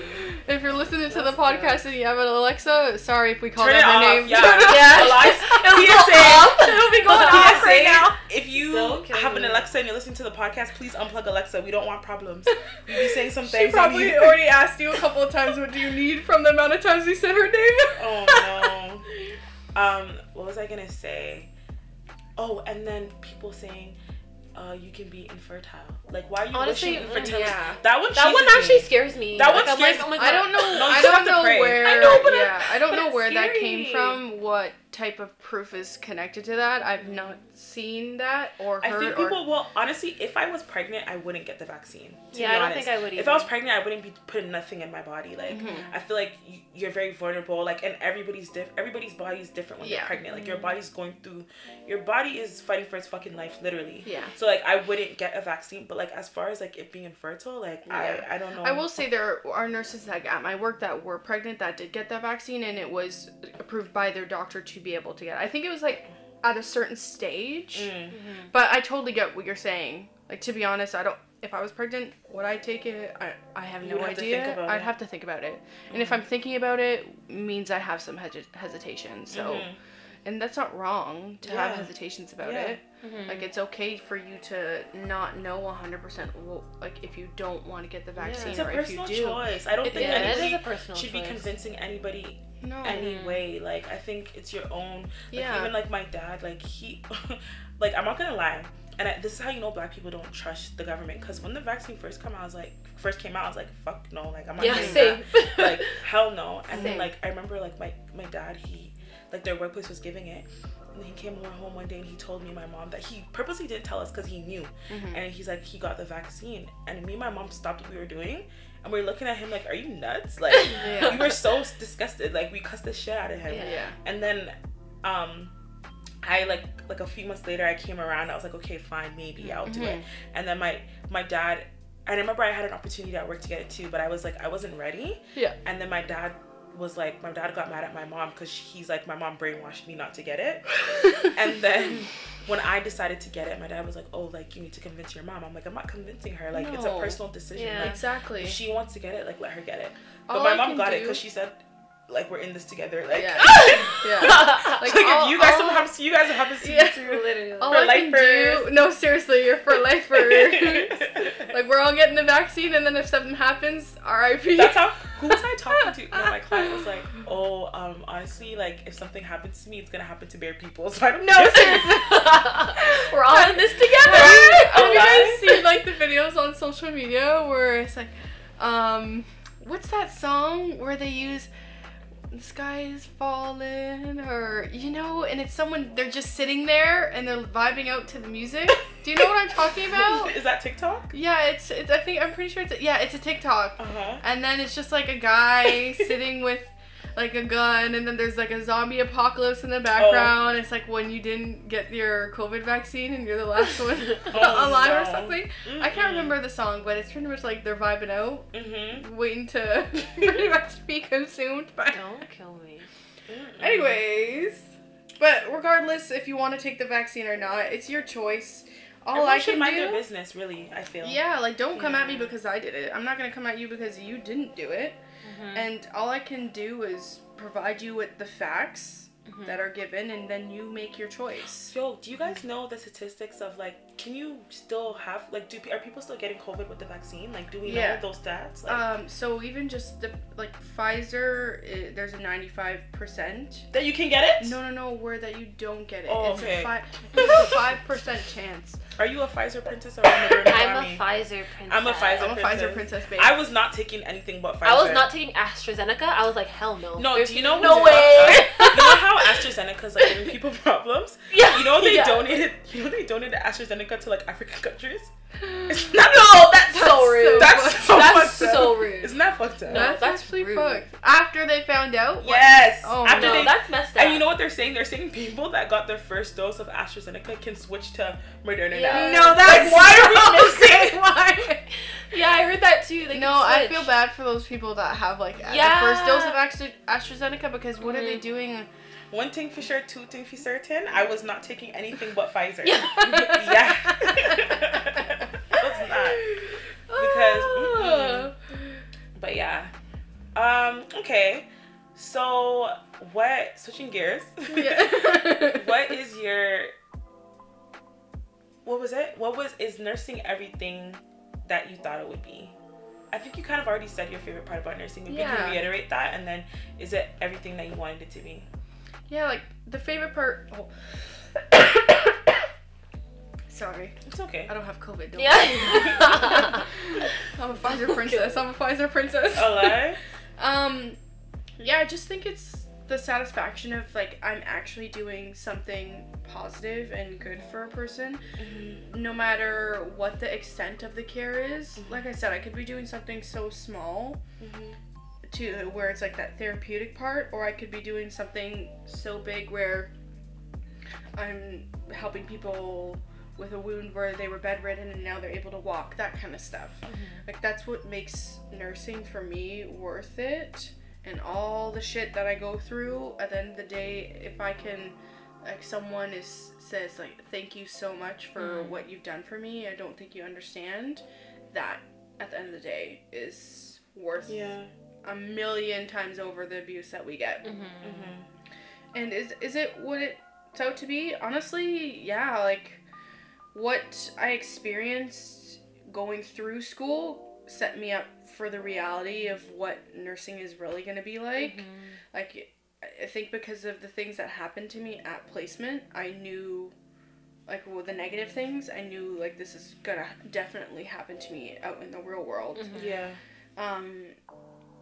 If you're listening to the podcast and you have an Alexa, sorry if we called turn it out her name. Yeah. Turn it off. Yeah. Elias, It'll PSA. off. It'll be going off right now. If you Don't have an. Alexa and you're listening to the podcast, please unplug Alexa. We don't want problems. We be saying some She things. and probably we- already asked you a couple of times, what do you need from the amount of times we said her name? Oh no. Um, what was I gonna say? Oh, and then people saying, uh, you can be infertile. Like, why are you Honestly, wishing mm, infertility? yeah. That one. That one actually me. scares me. That one Like, I'm scares- like, oh my god. I don't know. No, I don't know where. I know, but yeah, I don't know that's where that came from. What type of proof is connected to that? I've not seen that or I heard. think or, people. Well, honestly, if I was pregnant, I wouldn't get the vaccine. To Yeah, be I don't honest. think I would If I was pregnant, I wouldn't be putting nothing in my body. Like, Mhm. I feel like you're very vulnerable. Like, and everybody's different. Everybody's body is different when Yeah. you're pregnant. Like, your Mm-hmm. body's going through. Your body is fighting for its fucking life, literally. Yeah. So like, I wouldn't get a vaccine. But like, as far as like it being infertile, like Yeah. I I don't know. I will say there are nurses that at my work that were pregnant that did get that vaccine, and it was approved by their doctor to be able to get. it. I think it was like at a certain stage, Mm. but I totally get what you're saying. Like to be honest, I don't. If I was pregnant, would I take it? I, I have You no would have idea. I'd it. have to think about it, and if I'm thinking about it, means I have some hes- hesitation. So, Mhm. and that's not wrong to have hesitations about Yeah. it. Like it's mm-hmm. okay for you to not know 100% well, like if you don't want to get the vaccine It's a or if you personal do. choice. I don't It think is. Yeah, it anybody is a personal should be convincing anybody No. any way. Like I think it's your own. Like Yeah. even like my dad, like he, like I'm not gonna lie. And I, this is how you know black people don't trust the government. Because when the vaccine first come out, I was like, first came out, I was like, fuck no, like I'm not Yeah, getting same. that. Like hell no. And then like I remember like my my dad, he like their workplace was giving it. And he came home one day and he told me and my mom that he purposely didn't tell us because he knew. Mhm. And he's like, he got the vaccine. And me and my mom stopped what we were doing. And we are looking at him like, are you nuts? Like, Yeah. we were so disgusted. Like, we cussed the shit out of him. Yeah. Yeah. And then, um, I like like a few months later, I came around. I was like, okay, fine, maybe I'll do it. Mhm. And then my my dad, I remember I had an opportunity at work to get it too, but I was like, I wasn't ready. Yeah. And then my dad was like, my dad got mad at my mom because he's like, my mom brainwashed me not to get it. And then when I decided to get it, my dad was like, "Oh, like you need to convince your mom." I'm like, "I'm not convincing her. Like it's a personal decision. Yeah. Like exactly. if she wants to get it, like let her get it." But All my mom got it because she said, "Like we're in this together." Like, Yeah. Yeah. like, Like, all- if you guys all- happens to you guys, it happens to Yeah. you too. Literally. All For I can do, no, seriously, you're for lifers. like we're all getting the vaccine, and then if something happens, R.I.P. That's how. Who was I talking to? No, my client was like, "Oh, um, honestly, like if something happens to me, it's gonna happen to bare people." So I don't. know. seriously. We're all in this together. Have you, guys seen like the videos on social media where it's like, um, what's that song where they use the sky is falling or you know, and it's someone they're just sitting there and they're vibing out to the music. Do you know what I'm talking about? Is that TikTok? Yeah, it's, it's I think I'm pretty sure it's yeah, it's a TikTok. Uh huh. And then it's just like a guy sitting with like a gun, and then there's like a zombie apocalypse in the background. It's like when you didn't get your COVID vaccine and you're the last one Oh, alive or no. something. I can't remember the song, but it's pretty much like they're vibing out, Mm-hmm. waiting to pretty much be consumed by. Don't kill me. Anyways, but regardless if you want to take the vaccine or not, it's your choice. All Everyone I should can mind do. their business, really. I feel. Yeah, like don't come at me because I did it. I'm not gonna come at you because you didn't do it. Mm-hmm. And all I can do is provide you with the facts Mhm. that are given, and then you make your choice. Yo, do you guys know the statistics of like, can you still have like, do are people still getting COVID with the vaccine? Like, do we Yeah. know those stats? Like, Um, so even just the like Pfizer, i there's a 95 percent. that you can get it? No, no, no, where that you don't get it. Oh, it's okay. a five. It's a five percent chance. Are you a Pfizer princess or a Moderna I'm mommy? a Pfizer princess. I'm a Pfizer I'm a princess. Pfizer princess baby. I was not taking anything but Pfizer. I was not taking AstraZeneca. I was like, hell no. No, There's do you know no way? You know how AstraZeneca's like giving people problems? yeah. You know they yeah. donated. You know they donated AstraZeneca to like African countries. It's not no, that's, that's so rude. That's so, that's so rude. Isn't that fucked up? No, that's, that's actually rude. fucked. After they found out. What? Yes. Oh After no, they, that's messed up. And you know what they're saying? They're saying people that got their first dose of AstraZeneca can switch to Moderna yeah. now. No, that's like, why are we missing? why? Yeah, I heard that too. They no, I feel bad for those people that have like yeah. the first dose of Astra- AstraZeneca because what mm-hmm. are they mm-hmm. doing? One thing for sure, two things for certain. I was not taking anything but Pfizer. Yeah. yeah. I was not. Because. But yeah. Um. Okay. So what? Switching gears. Yeah. what is your? What was it? What was is nursing everything that you thought it would be? I think you kind of already said your favorite part about nursing. Maybe you Yeah. can reiterate that, and then is it everything that you wanted it to be? Yeah, like the favorite part. Oh. Sorry, It's okay. I don't have COVID. Don't Yeah. I'm a Pfizer princess. I'm a Pfizer princess. Oh, lie? Um, yeah, I just think it's the satisfaction of like I'm actually doing something positive and good for a person, mm-hmm. no matter what the extent of the care is. Mm-hmm. Like I said, I could be doing something so small mm-hmm. To where it's like that therapeutic part, or I could be doing something so big where I'm helping people with a wound where they were bedridden and now they're able to walk, that kind of stuff. Like that's what makes nursing for me worth it. And all the shit that I go through at the end of the day, if I can like someone is says like thank you so much for Mhm. what you've done for me. I don't think you understand that at the end of the day is worth Yeah. A million times over the abuse that we get. Mhm. Mm-hmm. And is is it what it's out to be? Honestly, yeah. Like what I experienced going through school set me up for the reality of what nursing is really gonna be like. Mhm. Like I think because of the things that happened to me at placement, I knew like well, the negative things. I knew like this is gonna definitely happen to me out in the real world Mhm. Yeah. um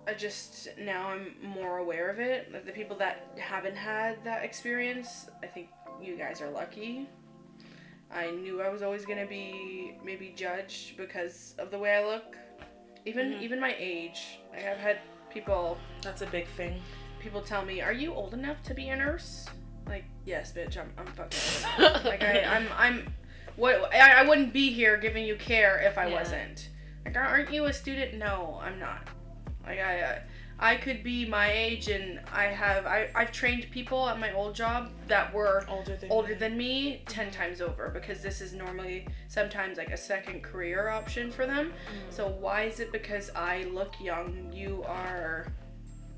I just now I'm more aware of it. Like the people that haven't had that experience, I think you guys are lucky. I knew I was always gonna be maybe judged because of the way I look, even Mhm. even my age. Like I've had people That's a big thing. people tell me, "Are you old enough to be a nurse?" Like, yes, bitch, I'm I'm fucking like I, I'm I'm what I, I wouldn't be here giving you care if I Yeah. wasn't. Like, aren't you a student? No, I'm not. Like I, I I could be my age and I have I I've trained people at my old job that were Older than older me. than me 10 times over because this is normally sometimes like a second career option for them. So why is it because I look young you are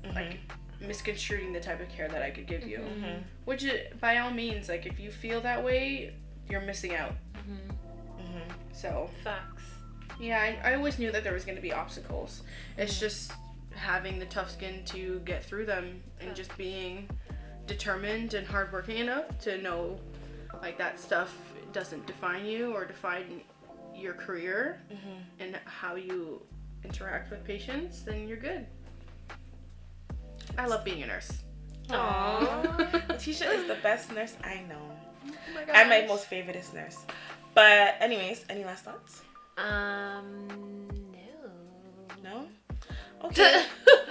Mhm. like misconstruing the type of care that I could give you? Mhm. Which i- by all means like if you feel that way, you're missing out. Mhm. Mhm. So, Facts. Yeah, I, I always knew that there was going to be obstacles. It's just having the tough skin to get through them and just being determined and hardworking enough to know like that stuff doesn't define you or define your career Mhm. and how you interact with patients, then you're good. I love being a nurse. Aww. Letitia is the best nurse I know. Oh my And my most favoriteest nurse. But anyways, any last thoughts? Um. No. No? Okay.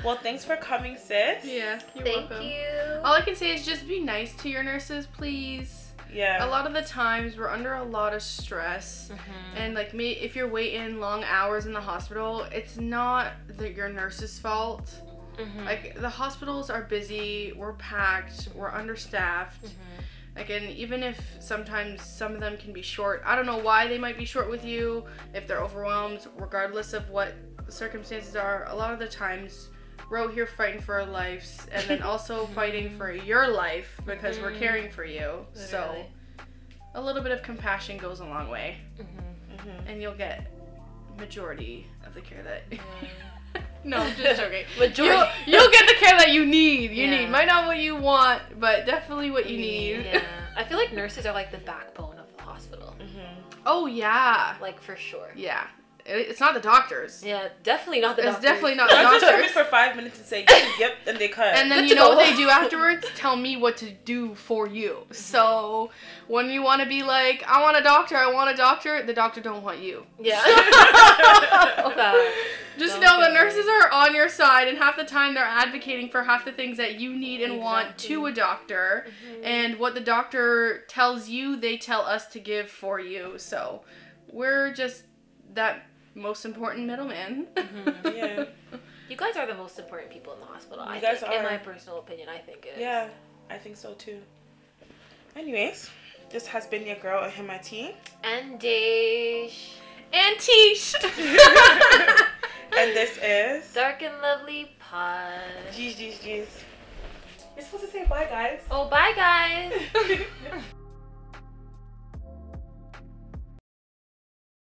well, thanks for coming, sis. Yeah, you're Thank welcome. you. All I can say is just be nice to your nurses, please. Yeah. A lot of the times we're under a lot of stress. Mhm. And like me, if you're waiting long hours in the hospital, it's not the, your nurse's fault. Mhm. Like the hospitals are busy, we're packed, we're understaffed. Mhm. Like and even if sometimes some of them can be short, I don't know why they might be short with you. If they're overwhelmed, regardless of what the circumstances are, a lot of the times we're out here fighting for our lives and then also fighting for your life because we're Mhm. caring for you. So a little bit of compassion goes a long way Mhm. Mhm. and you'll get majority of the care that Yeah. no i'm just joking Majority. you'll, you'll get the care that you need you Yeah. need might not what you want but definitely what you need Yeah. I feel like nurses are like the backbone of the hospital. Mhm. oh yeah Like for sure. yeah It- it's not the doctors Yeah, definitely not the it's doctors. It's definitely not the Don't just come in doctors for five minutes and say, yep, and they cut. and then Good you know go. what they do afterwards tell me what to do for you mm-hmm. so when you want to be like i want a doctor i want a doctor the doctor don't want you Yeah. Just Don't know the get me. nurses are on your side, and half the time they're advocating for half the things that you need and want to a doctor. Mm-hmm. And what the doctor tells you, they tell us to give for you. So we're just that most important middleman. Mm-hmm. Yeah. You guys are the most important people in the hospital. I You guys think, in my personal opinion, I think it is. Yeah, I think so too. Anyways, this has been your girl Ahimati. And Dej. and Tish. and this is Dark and Lovely Pod. Jeez, jeez, jeez. You're supposed to say bye, guys. Oh, bye, guys.